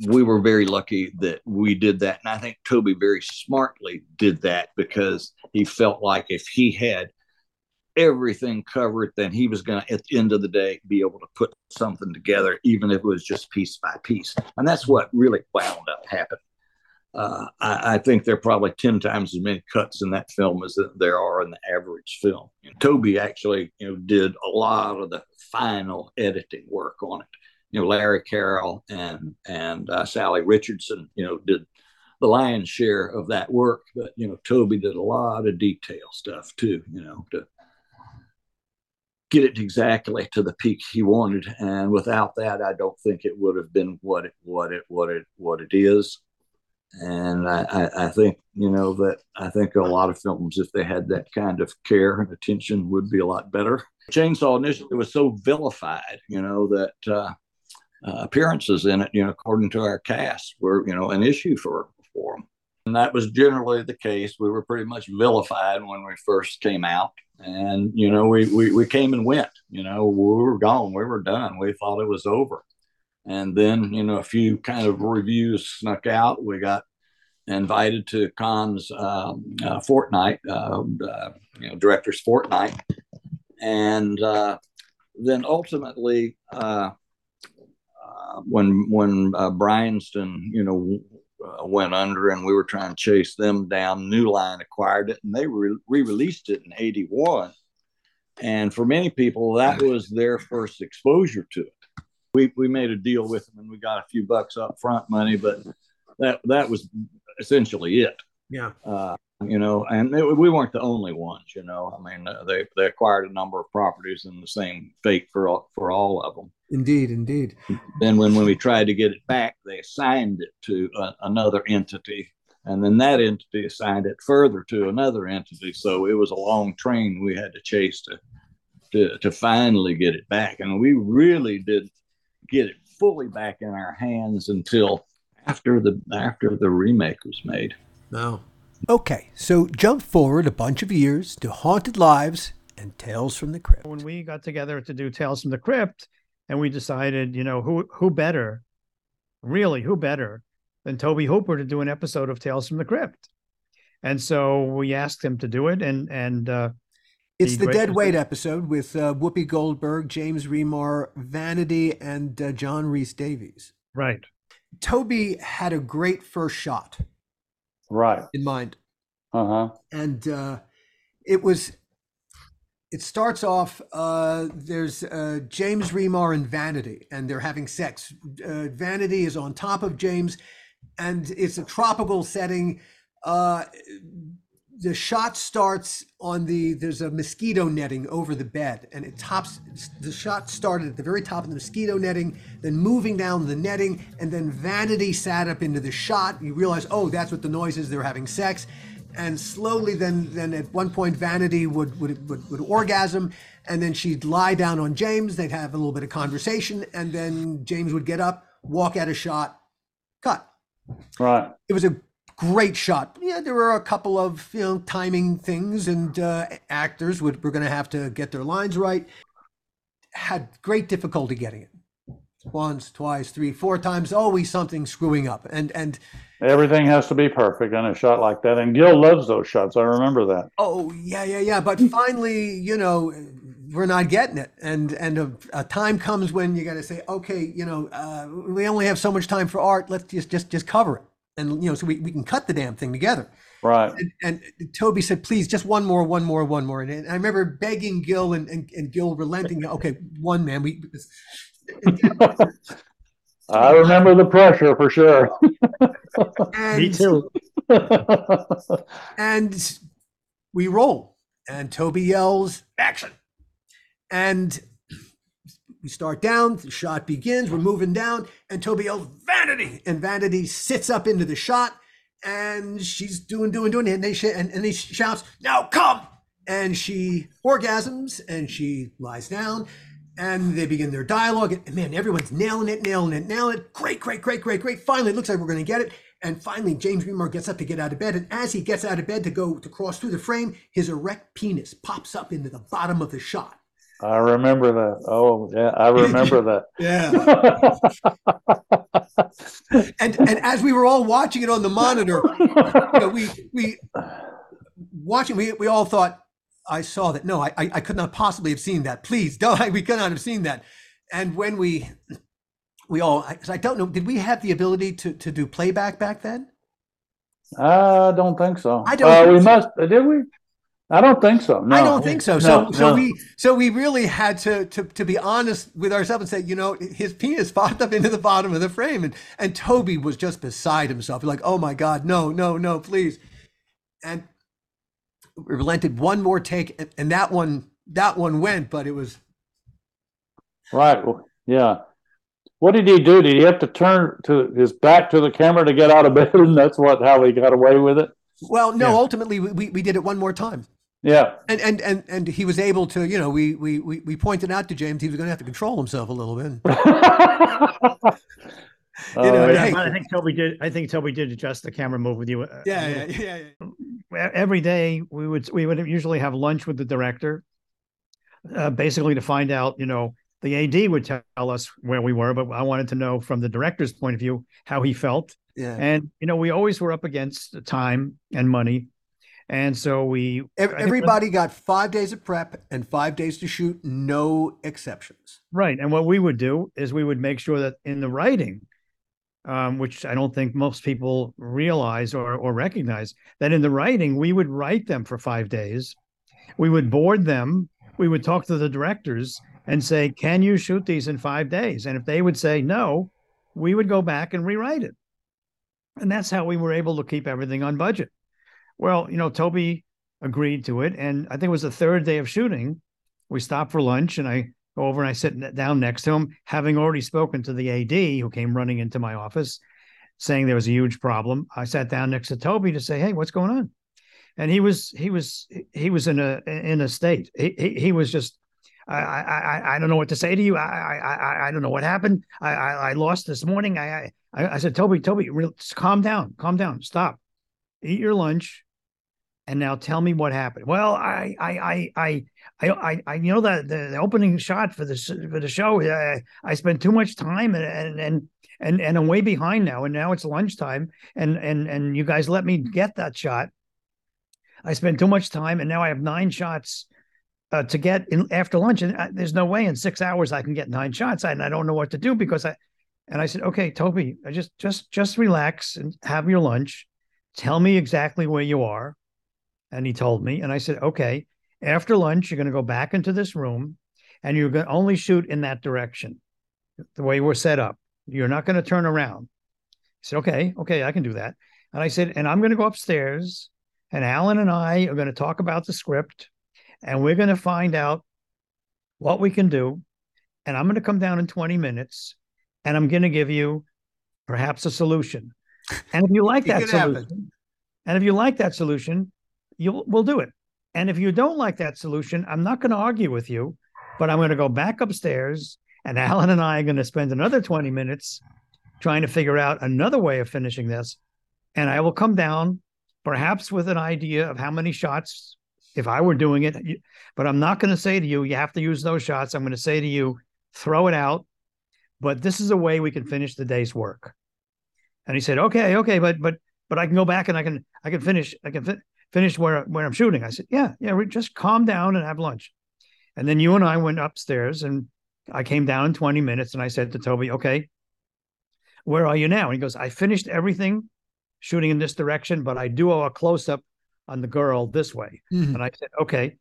we were very lucky that we did that. And I think Tobe very smartly did that because he felt like if he had everything covered, then he was going to, at the end of the day, be able to put something together, even if it was just piece by piece. And that's what really wound up happening. Uh, I, I, think there are probably 10 times as many cuts in that film as there are in the average film. And Tobe actually, you know, did a lot of the final editing work on it. You know, Larry Carroll and and uh, Sallye Richardson, you know, did the lion's share of that work. But you know, Tobe did a lot of detail stuff too. You know, to get it exactly to the peak he wanted. And without that, I don't think it would have been what it what it what it what it is. And I, I, I think you know that I think a lot of films, if they had that kind of care and attention, would be a lot better. Chainsaw initially was so vilified, you know, that uh, uh, appearances in it, you know, according to our cast, were you know an issue for for them. And that was generally the case. We were pretty much vilified when we first came out. And, you know, we, we, we came and went, you know, we were gone. We were done. We thought it was over. And then, you know, a few kind of reviews snuck out. We got invited to Cannes um, uh, fortnight, uh, uh, you know, director's fortnight. And uh, then ultimately, uh, uh, when when Bryanston, you know, uh, went under and we were trying to chase them down. New Line acquired it and they re released it in 81. And for many people, that was their first exposure to it. We, we made a deal with them and we got a few bucks up front money, but that, that was essentially it. Yeah. Uh, you know, and we weren't the only ones, you know, I mean, uh, they, they acquired a number of properties in the same fate for all, for all of them. Indeed, indeed. Then, when, when we tried to get it back, they assigned it to a, another entity. And then that entity assigned it further to another entity. So it was a long train we had to chase to, to, to finally get it back. And we really didn't get it fully back in our hands until after the after the remake was made. No. Okay, so jump forward a bunch of years to Haunted Lives and Tales from the Crypt. When we got together to do Tales from the Crypt, and we decided, you know, who who better, really, who better than Tobe Hooper to do an episode of Tales from the Crypt? And so we asked him to do it, and and uh, it's the Dead Weight episode with uh, Whoopi Goldberg, James Remar, Vanity, and uh, John Rhys Davies. Right. Tobe had a great first shot. Right. In mind. Uh huh. And uh, it was it starts off uh, there's uh, james remar and vanity and they're having sex. Uh, vanity is on top of james and it's a tropical setting. Uh, the shot starts on the there's a mosquito netting over the bed and it tops the shot started at the very top of the mosquito netting then moving down the netting and then vanity sat up into the shot. You realize oh that's what the noise is they're having sex and slowly then then at one point vanity would would, would, would orgasm and then she'd lie down on james they'd have a little bit of conversation and then james would get up walk out a shot cut Right. it was a great shot. Yeah, there were a couple of you know timing things, and uh, actors would were going to have to get their lines right. Had great difficulty getting it. Once, twice, three, four times, always something screwing up, and and Everything has to be perfect on a shot like that. And Gil loves those shots. I remember that. oh yeah, yeah, yeah. But finally, you know, we're not getting it, and and a, a time comes when you got to say, okay, you know, uh, we only have so much time for art. Let's just just just cover it, and you know, so we, we can cut the damn thing together. Right. and, and Tobe said, please, just one more, one more, one more. And I remember begging Gil and, and, and Gil relenting. Okay, one man. We I remember the pressure for sure. and, Me too. And we roll, and Tobe yells, "Action!" And we start down. The shot begins. We're moving down, and Tobe yells, "Vanity!" And Vanity sits up into the shot, and she's doing, doing, doing, and they sh- and, and he shouts, "Now come!" And she orgasms, and she lies down, and they begin their dialogue. And man, everyone's nailing it, nailing it, nailing it. Great, great, great, great, great. Finally, it looks like we're going to get it. And finally, James Remar gets up to get out of bed. And as he gets out of bed to go to cross through the frame, his erect penis pops up into the bottom of the shot. I remember that. Oh, yeah, I remember that. Yeah. and and as we were all watching it on the monitor, you know, we we watching we we all thought I saw that. No, I I, could not possibly have seen that. Please, don't. We could not have seen that. And when we we all, I, I don't know, did we have the ability to to do playback back then? I don't think so. I don't Uh, think we so. must. Did we? I don't think so. No, I don't think so. So No, so no. we so we really had to to to be honest with ourselves and say, you know, his penis popped up into the bottom of the frame, and and Tobe was just beside himself, like, oh my god, no, no, no, please, and relented one more take, and, and that one that one went, but it was Right. well, Yeah. What did he do? Did he have to turn to his back to the camera to get out of bed, and that's what how he got away with it? well, no, Yeah. ultimately we, we we did it one more time. Yeah. And, and and and he was able to, you know, we we we, we pointed out to James he was going to have to control himself a little bit. Oh, know, yeah. hey. I think Tobe did. I think Tobe did adjust the camera move with you. uh, Yeah, yeah, yeah. yeah. Every day we would we would usually have lunch with the director uh, basically to find out you know the ad would tell us where we were but i wanted to know from the director's point of view how he felt yeah. and you know we always were up against time and money and so we Ev- I think- Everybody got five days of prep and five days to shoot, no exceptions. Right. And what we would do is we would make sure that in the writing, um, which I don't think most people realize or, or recognize, that in the writing, we would write them for five days. We would board them. We would talk to the directors and say, Can you shoot these in five days? And if they would say no, we would go back and rewrite it. And that's how we were able to keep everything on budget. Well, you know, Tobe agreed to it. And I think it was the third day of shooting. We stopped for lunch and I go over and I sit down next to him, having already spoken to the AD who came running into my office saying there was a huge problem. I sat down next to Tobe to say, Hey, what's going on? And he was, he was, he was in a, in a state. He, he, he was just, I, I, I, don't know what to say to you. I, I, I, don't know what happened. I, I, I lost this morning. I, I, I said, Tobe, Tobe, calm down, calm down, stop, eat your lunch, and now tell me what happened. Well, I, I, I, I, I, I, I know that the the opening shot for the for the show. I, I spent too much time and and and and and I'm way behind now. And now it's lunchtime, and and and you guys let me get that shot. I spent too much time, and now I have nine shots uh, to get in after lunch, and uh, there's no way in six hours I can get nine shots, and I don't know what to do because I. And I said, okay, Tobe, I just just just relax and have your lunch. Tell me exactly where you are. And he told me, and I said, okay, after lunch, you're going to go back into this room and you're going to only shoot in that direction, the way we're set up. You're not going to turn around. He said, okay, okay, I can do that. And I said, and I'm going to go upstairs and Alan and I are going to talk about the script, and we're going to find out what we can do. And I'm going to come down in 20 minutes, and I'm going to give you perhaps a solution. And if you like that solution, happen. and if you like that solution, you'll we'll do it. And if you don't like that solution, I'm not going to argue with you, but I'm going to go back upstairs, and Alan and I are going to spend another 20 minutes trying to figure out another way of finishing this. And I will come down, perhaps with an idea of how many shots, if I were doing it. But I'm not going to say to you, you have to use those shots. I'm going to say to you, throw it out. But this is a way we can finish the day's work. And he said, okay, okay, but but but I can go back and I can I can finish I can fi- finish where where I'm shooting. I said, yeah, yeah, we just calm down and have lunch. And then you and I went upstairs and I came down in 20 minutes and I said to Tobe, okay, where are you now? And he goes, I finished everything shooting in this direction, but I do a close up on the girl this way. Mhm. And I said, okay,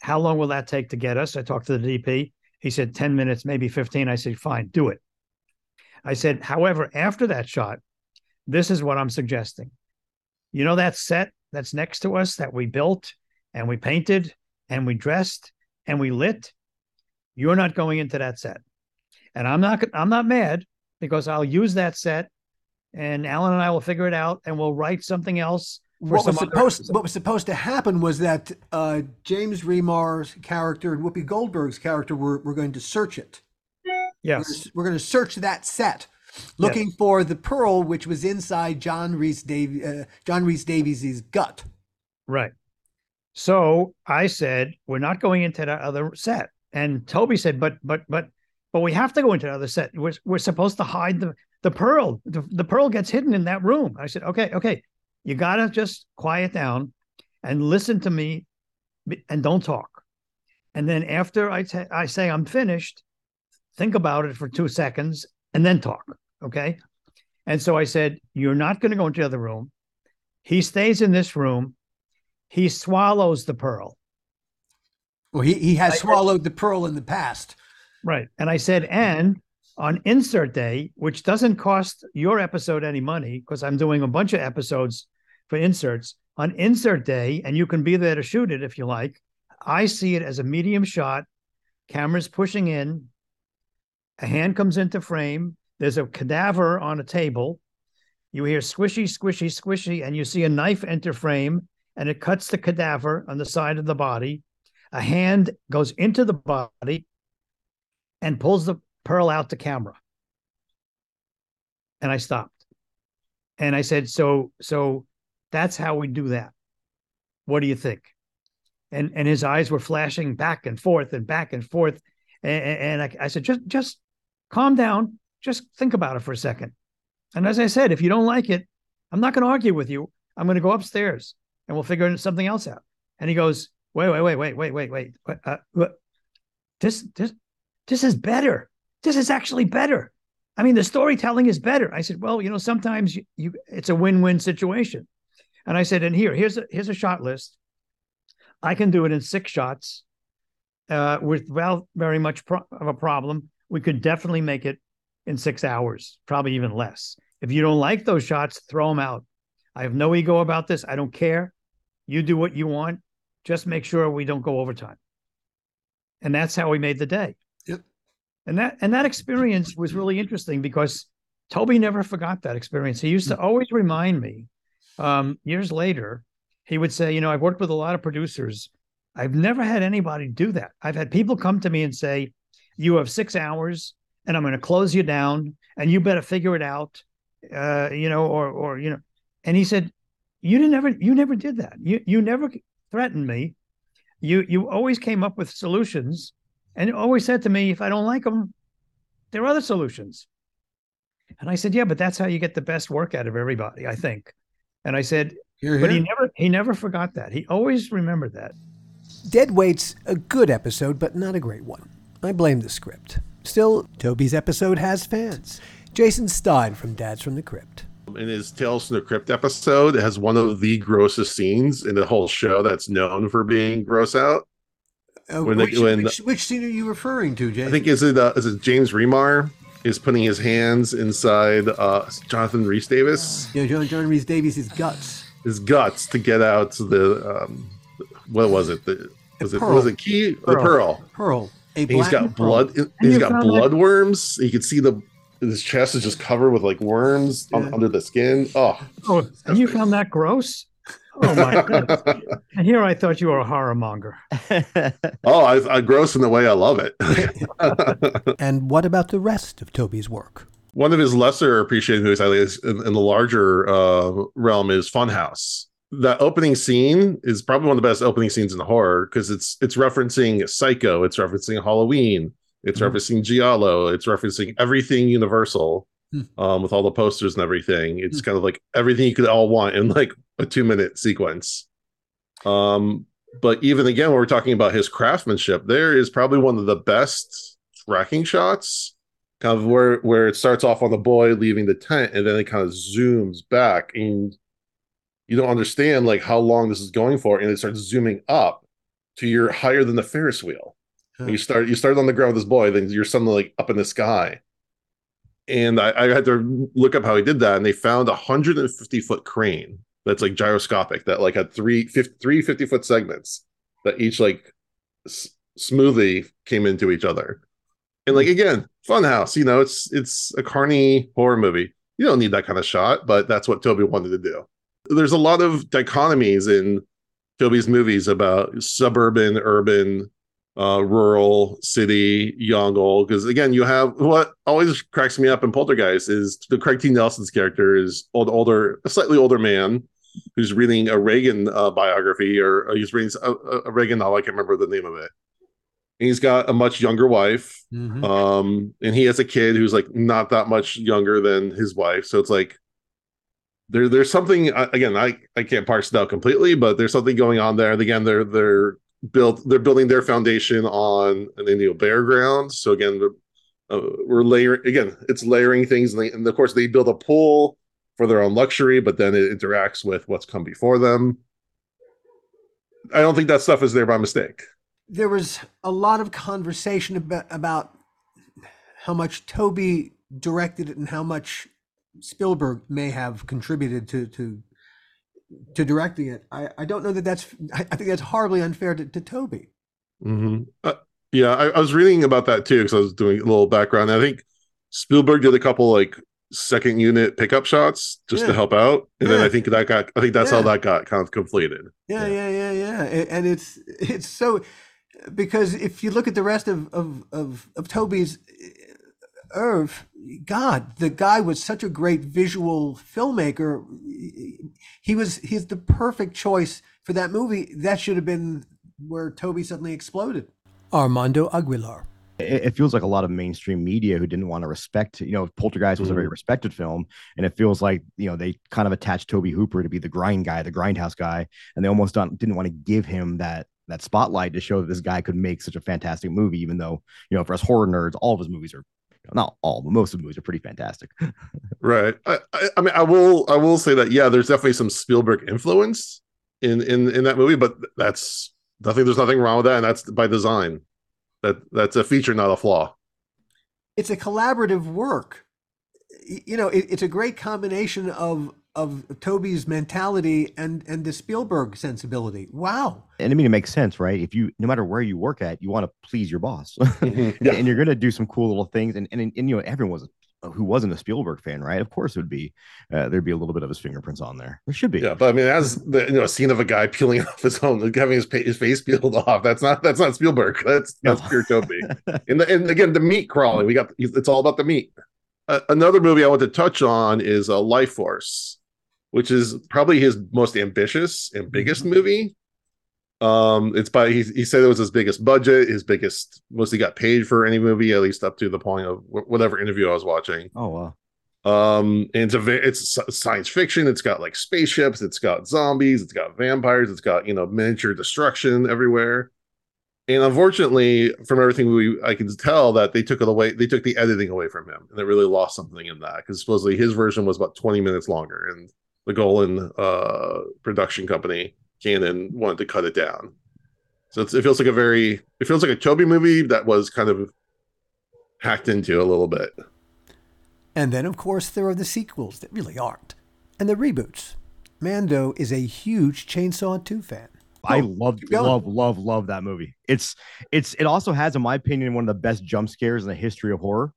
how long will that take to get us? I talked to the DP. He said 10 minutes, maybe 15. I said, fine, do it. I said, however, after that shot, this is what I'm suggesting. You know that set that's next to us that we built and we painted and we dressed and we lit? You're not going into that set. And I'm not I'm not mad because I'll use that set and Alan and I will figure it out and we'll write something else for What was supposed episode. what was supposed to happen was that uh, James Remar's character and Whoopi Goldberg's character were, were going to search it. Yes. We're going to search that set, looking for the pearl which was inside John Rhys Dav- uh, John Rhys Davies' gut. Right. So I said, we're not going into that other set. And Tobe said, but but but but we have to go into the other set. We're we're supposed to hide the the pearl. The, the pearl gets hidden in that room. I said, okay, okay. You gotta just quiet down and listen to me and don't talk. And then after I I say I'm finished, think about it for two seconds and then talk. Okay. And so I said, You're not going to go into the other room. He stays in this room. He swallows the pearl. Well, he, he has I- swallowed the pearl in the past. Right. And I said, and on insert day, which doesn't cost your episode any money, because I'm doing a bunch of episodes for inserts, on insert day, and you can be there to shoot it if you like. I see it as a medium shot, cameras pushing in, a hand comes into frame, there's a cadaver on a table. You hear squishy, squishy, squishy, and you see a knife enter frame, and it cuts the cadaver on the side of the body. A hand goes into the body, and pulls the pearl out to camera. And I stopped. And I said, so so that's how we do that. What do you think? And and his eyes were flashing back and forth and back and forth. And, and I, I said, just just calm down. Just think about it for a second. And as I said, if you don't like it, I'm not going to argue with you. I'm going to go upstairs and we'll figure something else out. And he goes, wait, wait, wait, wait, wait, wait, wait. Uh. This, this, this is better. This is actually better. I mean, the storytelling is better. I said, well, you know, sometimes you, you it's a win-win situation. And I said, and here, here's a here's a shot list. I can do it in six shots, uh, without very much pro- of a problem. We could definitely make it in six hours, probably even less. If you don't like those shots, throw them out. I have no ego about this. I don't care. You do what you want. Just make sure we don't go overtime. And that's how we made the day. Yep. And that and that experience was really interesting because Tobe never forgot that experience. He used to always remind me. Um, years later, he would say, "You know, I've worked with a lot of producers. I've never had anybody do that. I've had people come to me and say, "You have six hours, and I'm going to close you down, and you better figure it out." Uh, you know, or or you know, and he said, "You didn't ever, you never did that. You you never threatened me. You you always came up with solutions, and always said to me, if I don't like them, there are other solutions." And I said, "Yeah, but that's how you get the best work out of everybody, I think." And I said, Here, "But he never he never forgot that. He always remembered that." Dead Weight's a good episode, but not a great one. I blame the script. Still, Tobe's episode has fans. Jason Stein from Dads from the Crypt. in his Tales from the Crypt episode, it has one of the grossest scenes in the whole show that's known for being gross out. Uh, When they- which, when- which, which scene are you referring to, Jason? I think is it uh, is it James Remar is putting his hands inside uh, Jonathan Rhys Davis. yeah, John, John Rhys Davies' guts. his guts to get out the um, what was it? The was it was it key the pearl? Pearl. A And he's got blood. And He's you got found that- blood worms. You can see the his chest is just covered with like worms un- Yeah. under the skin. Oh, Oh, and you found that gross? Oh my god! And here I thought you were a horror monger. oh, I, I gross in the way I love it. And what about the rest of Tobe's work? One of his lesser appreciated movies, I think, in, in the larger uh, realm, is Funhouse. That opening scene is probably one of the best opening scenes in horror because it's it's referencing Psycho, it's referencing Halloween, it's Mhm. referencing Giallo, it's referencing everything Universal, Hmm. um, with all the posters and everything. It's kind of like everything you could all want in like a two minute sequence. Um, but even again, when we're talking about his craftsmanship, there is probably one of the best tracking shots kind of where where it starts off on the boy leaving the tent and then it kind of zooms back and you don't understand like how long this is going for and it starts zooming up to you're higher than the ferris wheel Huh. you start you start on the ground with this boy then you're suddenly like up in the sky and I, I had to look up how he did that and they found a 150 foot crane that's like gyroscopic that like had three 50, three 50 foot segments that each like s- smoothly came into each other and like hmm. again, Funhouse, you know, it's it's a carny horror movie. You don't need that kind of shot, but that's what Tobe wanted to do. There's a lot of dichotomies in Tobe's movies about suburban, urban, uh, rural, city, young, old. Because again, you have what always cracks me up in Poltergeist is the Craig T. Nelson's character is old, older, a slightly older man who's reading a Reagan uh, biography, or, or he's reading a, a Reagan novel. I can't remember the name of it. And he's got a much younger wife Mhm. um and he has a kid who's like not that much younger than his wife so it's like there there's something again i i can't parse it out completely but there's something going on there. And again they're they're built they're building their foundation on an indian bear ground. So again uh, we're layering again it's layering things. And, they, and of course they build a pool for their own luxury but then it interacts with what's come before them. I don't think that stuff is there by mistake. There was a lot of conversation about, about how much Tobe directed it and how much Spielberg may have contributed to to to directing it. I, I don't know that that's I, I think that's horribly unfair to, to Tobe. hmm Uh, yeah, I, I was reading about that too because I was doing a little background. I think Spielberg did a couple like second unit pickup shots just to help out, and then I think that got I think that's Yeah. how that got kind of completed. Yeah, yeah, yeah, yeah. And it's it's so because if you look at the rest of of of, of Tobe's oeuvre, God, the guy was such a great visual filmmaker. He was he's the perfect choice for that movie. That should have been where Tobe suddenly exploded. Armando Aguilar. it, it feels like a lot of mainstream media who didn't want to respect, you know, Poltergeist was a very Mhm. respected film, and it feels like you know they kind of attached Tobe Hooper to be the grind guy, the grindhouse guy, and they almost don't, didn't want to give him that that spotlight to show that this guy could make such a fantastic movie, even though you know for us horror nerds, all of his movies are not all, but most of the movies are pretty fantastic. Right. I, I, I mean, I will I will say that yeah, there's definitely some Spielberg influence in in in that movie, but that's nothing. There's nothing wrong with that, and that's by design. That that's a feature, not a flaw. It's a collaborative work. You know, it, it's a great combination of of Tobe's mentality and and the Spielberg sensibility. Wow. and I mean, it makes sense, right? If you, no matter where you work at, you want to please your boss, Yeah. and you're going to do some cool little things. And, and, and, you know, everyone was who wasn't a Spielberg fan, right? Of course, it would be uh, there'd be a little bit of his fingerprints on there. There should be. Yeah, but I mean, as the you know, scene of a guy peeling off his own, like having his, pa- his face peeled off. That's not that's not Spielberg. That's that's No. pure Tobe. and the, and again, the meat crawling. We got it's all about the meat. Uh, another movie I want to touch on is uh, Lifeforce, which is probably his most ambitious and biggest movie. Um, it's by he, he said it was his biggest budget, his biggest most he got paid for any movie, at least up to the point of wh- whatever interview I was watching. Oh wow. Um, and it's a it's science fiction. It's got like spaceships. It's got zombies. It's got vampires. It's got you know miniature destruction everywhere. And unfortunately, from everything we I can tell that they took it away. They took the editing away from him, and they really lost something in that because supposedly his version was about twenty minutes longer, and the Golan uh, production company Cannon wanted to cut it down. So it's, it feels like a very it feels like a Tobe movie that was kind of hacked into a little bit. And then, of course, there are the sequels that really aren't, and the reboots. Mando is a huge Chainsaw 2 fan. I Oh, love, love, love, love that movie. It's, it's, it also has, in my opinion, one of the best jump scares in the history of horror.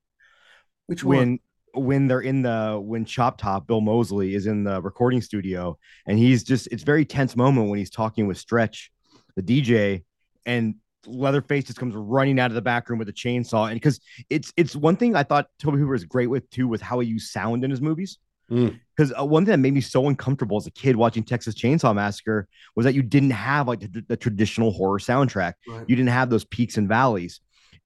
Which one? When they're in the when Chop Top Bill Moseley is in the recording studio and he's just it's very tense moment when he's talking with Stretch, the DJ, and Leatherface just comes running out of the back room with a chainsaw. And because it's it's one thing I thought Tobe Hooper is great with too was how he used sound in his movies. Mm. Because uh, one thing that made me so uncomfortable as a kid watching Texas Chainsaw Massacre was that you didn't have like the, the traditional horror soundtrack. Right. You didn't have those peaks and valleys.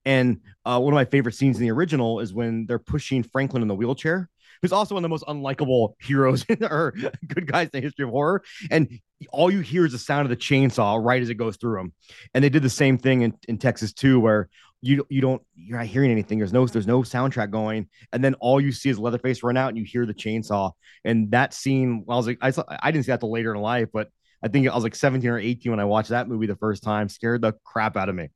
And uh, one of my favorite scenes in the original is when they're pushing Franklin in the wheelchair, who's also one of the most unlikable heroes or good guys in the history of horror. And all you hear is the sound of the chainsaw right as it goes through him. And they did the same thing in, in Texas too, where you you don't you're not hearing anything. There's no there's no soundtrack going, and then all you see is Leatherface run out, and you hear the chainsaw. And that scene, I was like, I saw, I didn't see that till later in life, but I think I was like 17 or 18 when I watched that movie the first time. Scared the crap out of me.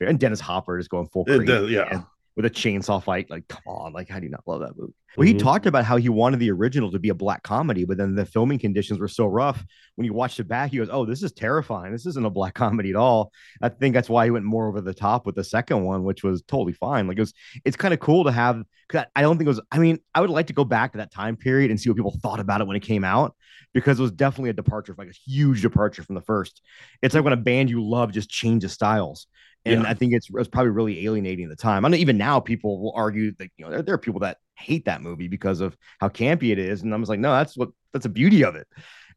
And Dennis Hopper is going full crazy does, yeah. with a chainsaw fight. Like, come on, like how do you not love that movie? Well, he Mhm. talked about how he wanted the original to be a black comedy, but then the filming conditions were so rough. When you watched it back, he goes, "Oh, this is terrifying. This isn't a black comedy at all." I think that's why he went more over the top with the second one, which was totally fine. Like it was, it's kind of cool to have. Cause I I don't think it was. I mean, I would like to go back to that time period and see what people thought about it when it came out, because it was definitely a departure, like a huge departure from the first. It's like when a band you love just changes styles. And Yeah. I think it's, it's probably really alienating at the time. I know even now people will argue that you know there, there are people that hate that movie because of how campy it is, and I'm just like, no, that's what that's the beauty of it,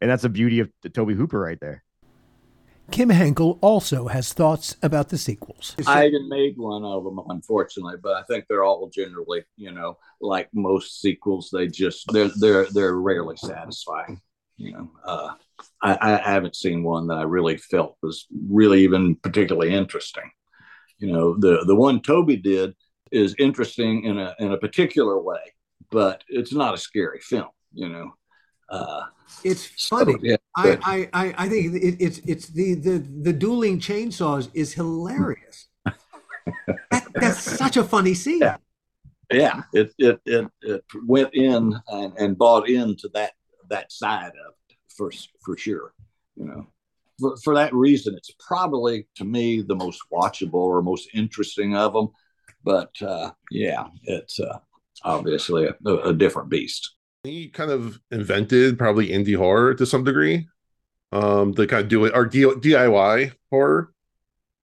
and that's the beauty of the Tobe Hooper right there. Kim Henkel also has thoughts about the sequels. I haven't made one of them, unfortunately, but I think they're all generally, you know, like most sequels, they just they're they're they're rarely satisfying. You know, uh, I, I haven't seen one that I really felt was really even particularly interesting. You know, the the one Tobe did is interesting in a in a particular way, but it's not a scary film. You know, uh, It's so, funny. yeah, I. I, I, I think it, it's it's the, the the dueling chainsaws is hilarious. that, that's such a funny scene. Yeah. yeah it it it, it went in and, and bought into that that side of it for for sure you know for, for that reason it's probably to me the most watchable or most interesting of them but uh yeah it's uh obviously a, a different beast he kind of invented probably indie horror to some degree. Um, the kind of do it or D- DIY horror.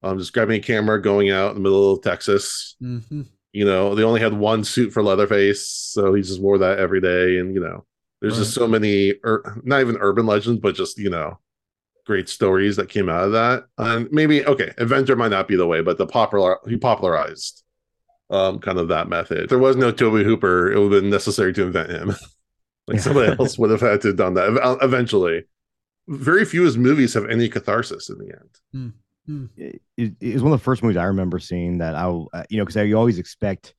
Um, just grabbing a camera, going out in the middle of Texas. Mm-hmm. You know, they only had one suit for Leatherface, so he just wore that every day. And you know, there's just so many, ur- not even urban legends, but just you know, great stories that came out of that. And maybe okay, Avenger might not be the way, but the popular he popularized um kind of that method. If there was no Tobe Hooper, it would have been necessary to invent him. like somebody else would have had to have done that eventually. Very few of his movies have any catharsis in the end. it, it was one of the first movies I remember seeing that I, uh, you know, because you always expect,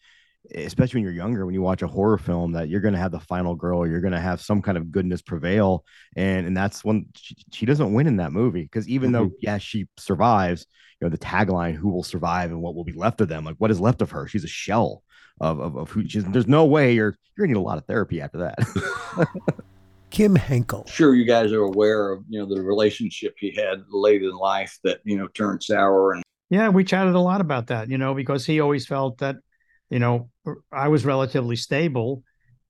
especially when you're younger, when you watch a horror film, that you're going to have the final girl, you're going to have some kind of goodness prevail, and and that's when she, she doesn't win in that movie because even though mm-hmm. yeah she survives, you know the tagline "Who will survive and what will be left of them?" Like what is left of her? She's a shell of of, of who she's. There's no way you're you're gonna need a lot of therapy after that. Kim Henkel. sure you guys are aware of you know the relationship he had late in life that you know turned sour and Yeah, we chatted a lot about that, you know, because he always felt that, you know, I was relatively stable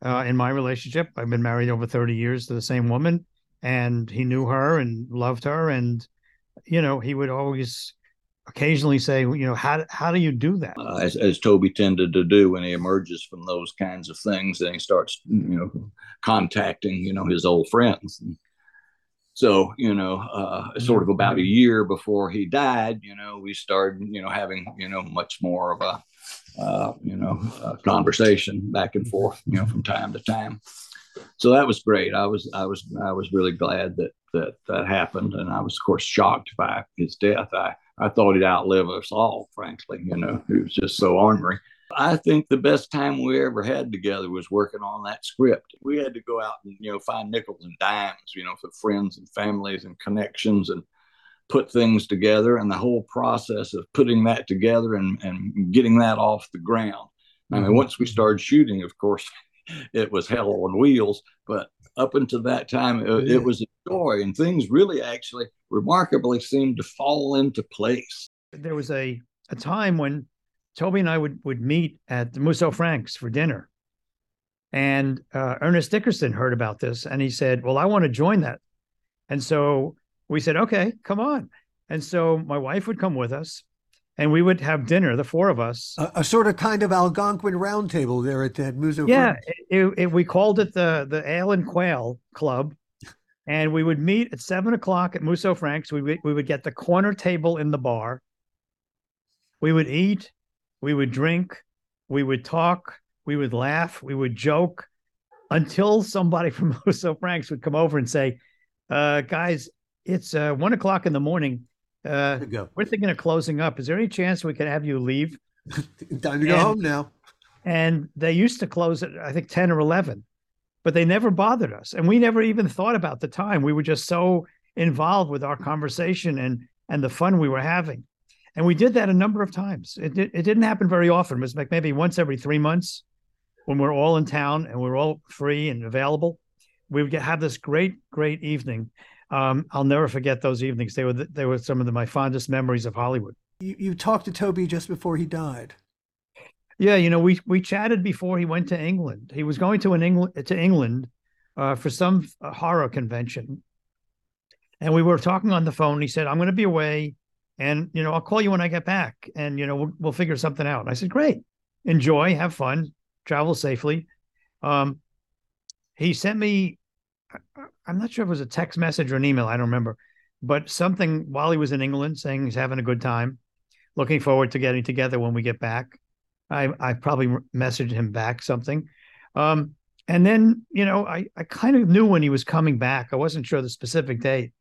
uh, in my relationship. I've been married over 30 years to the same woman, and he knew her and loved her. And, you know, he would always occasionally say, you know, how, how do you do that? uh, as, as Tobe tended to do when he emerges from those kinds of things, and he starts, you know, contacting, you know, his old friends. And so, you know, uh, sort of about a year before he died, you know, we started, you know, having, you know, much more of a, uh, you know, uh, conversation back and forth, you know, from time to time. So that was great. I was, I was, I was really glad that that that happened, and I was, of course, shocked by his death. I, I thought he'd outlive us all, frankly. You know, he was just so ornery. I think the best time we ever had together was working on that script. We had to go out and you know find nickels and dimes, you know, for friends and families and connections, and put things together. And the whole process of putting that together and and getting that off the ground. I mean, once we started shooting, of course, it was hell on wheels. But up until that time, it, it was a joy and things really actually remarkably seemed to fall into place. There was a, a time when Tobe and I would, would meet at the Musso Franks for dinner. And uh, Ernest Dickerson heard about this and he said, Well, I want to join that. And so we said, Okay, come on. And so my wife would come with us and we would have dinner, the four of us. A, a sort of kind of Algonquin roundtable there at that Musso. Yeah, it, it, we called it the the Ale and Quail Club, and we would meet at seven o'clock at Musso Franks. We would, we would get the corner table in the bar. We would eat, we would drink, we would talk, we would laugh, we would joke, until somebody from Musso Franks would come over and say, uh, "Guys, it's uh, one o'clock in the morning." Uh, we're thinking of closing up. Is there any chance we could have you leave? Time to go And- home now. And they used to close at I think 10 or 11, but they never bothered us. And we never even thought about the time. We were just so involved with our conversation and and the fun we were having. And we did that a number of times. It, did, it didn't happen very often. It was like maybe once every three months when we're all in town and we're all free and available. We would have this great, great evening. Um, I'll never forget those evenings. They were the, they were some of the, my fondest memories of Hollywood. You, you talked to Tobe just before he died. Yeah, you know, we we chatted before he went to England. He was going to an England to England uh, for some uh, horror convention, and we were talking on the phone. He said, "I'm going to be away, and you know, I'll call you when I get back, and you know, we'll, we'll figure something out." And I said, "Great, enjoy, have fun, travel safely." Um, he sent me, I- I'm not sure if it was a text message or an email. I don't remember, but something while he was in England, saying he's having a good time, looking forward to getting together when we get back. I I probably messaged him back something. Um, and then, you know, I, I kind of knew when he was coming back. I wasn't sure the specific date.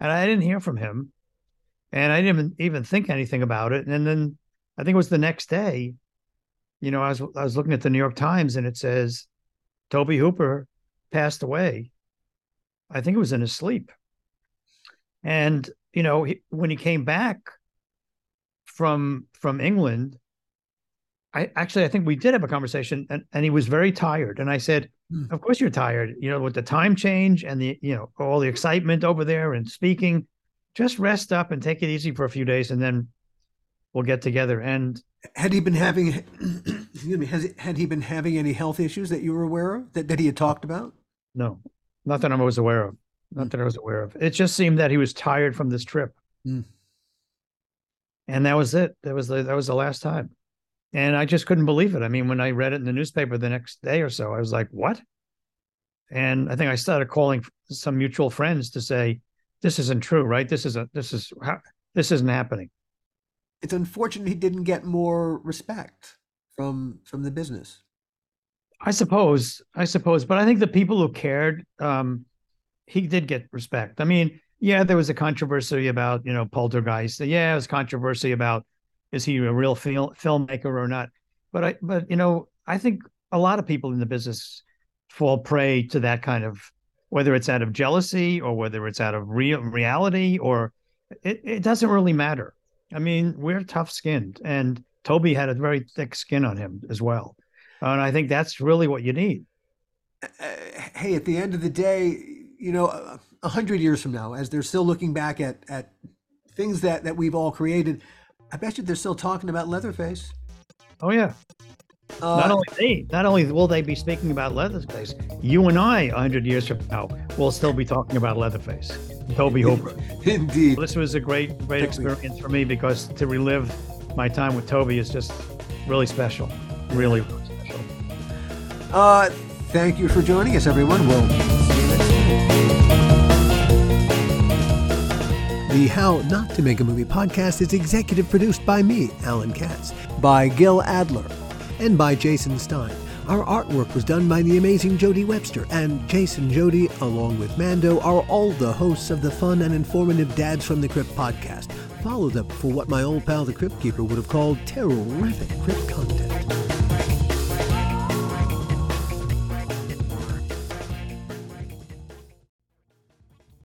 And I didn't hear from him. And I didn't even, think anything about it. And then I think it was the next day, you know, I was I was looking at the New York Times and it says Tobe Hooper passed away. I think it was in his sleep. And, you know, he, when he came back from from England, I actually I think we did have a conversation and, and he was very tired. And I said, Hmm. Of course you're tired, you know, with the time change and the, you know, all the excitement over there and speaking. Just rest up and take it easy for a few days and then we'll get together. And Had he been having, excuse me, has, had he been having any health issues that you were aware of that, that he had talked about? no, not that I was aware of. Not that I was aware of. It just seemed that he was tired from this trip. Hmm. And that was it. That was the that was the last time. And I just couldn't believe it. I mean, when I read it in the newspaper the next day or so, I was like, what? And I think I started calling some mutual friends to say, this isn't true, right? This isn't this is how this isn't happening. It's unfortunate he didn't get more respect from from the business. I suppose, I suppose, but I think the people who cared, um, he did get respect. I mean, yeah, there was a controversy about you know Poltergeist. Yeah, there was controversy about is he a real fil- filmmaker or not. But I, but you know, I think a lot of people in the business fall prey to that kind of whether it's out of jealousy or whether it's out of real reality or it, it doesn't really matter. I mean, we're tough skinned, and Tobe had a very thick skin on him as well. And I think that's really what you need. Uh, hey, at the end of the day, you know, a- hundred years from now, as they're still looking back at at things that that we've all created, I bet you they're still talking about Leatherface. Oh yeah. Uh, not only they, not only will they be speaking about Leatherface, you and I, a hundred years from now, will still be talking about Leatherface, Tobe Hooper. Indeed. This was a great, great experience for me because to relive my time with Tobe is just really special. Really. Uh, thank you for joining us, everyone. We'll. The How Not to Make a Movie podcast is executive produced by me, Alan Katz, by Gil Adler, and by Jason Stein. Our artwork was done by the amazing Jody Webster, and Jason Jody, along with Mando, are all the hosts of the fun and informative Dads from the Crypt podcast. Follow them for what my old pal the Crypt Keeper would have called terrific crypt content.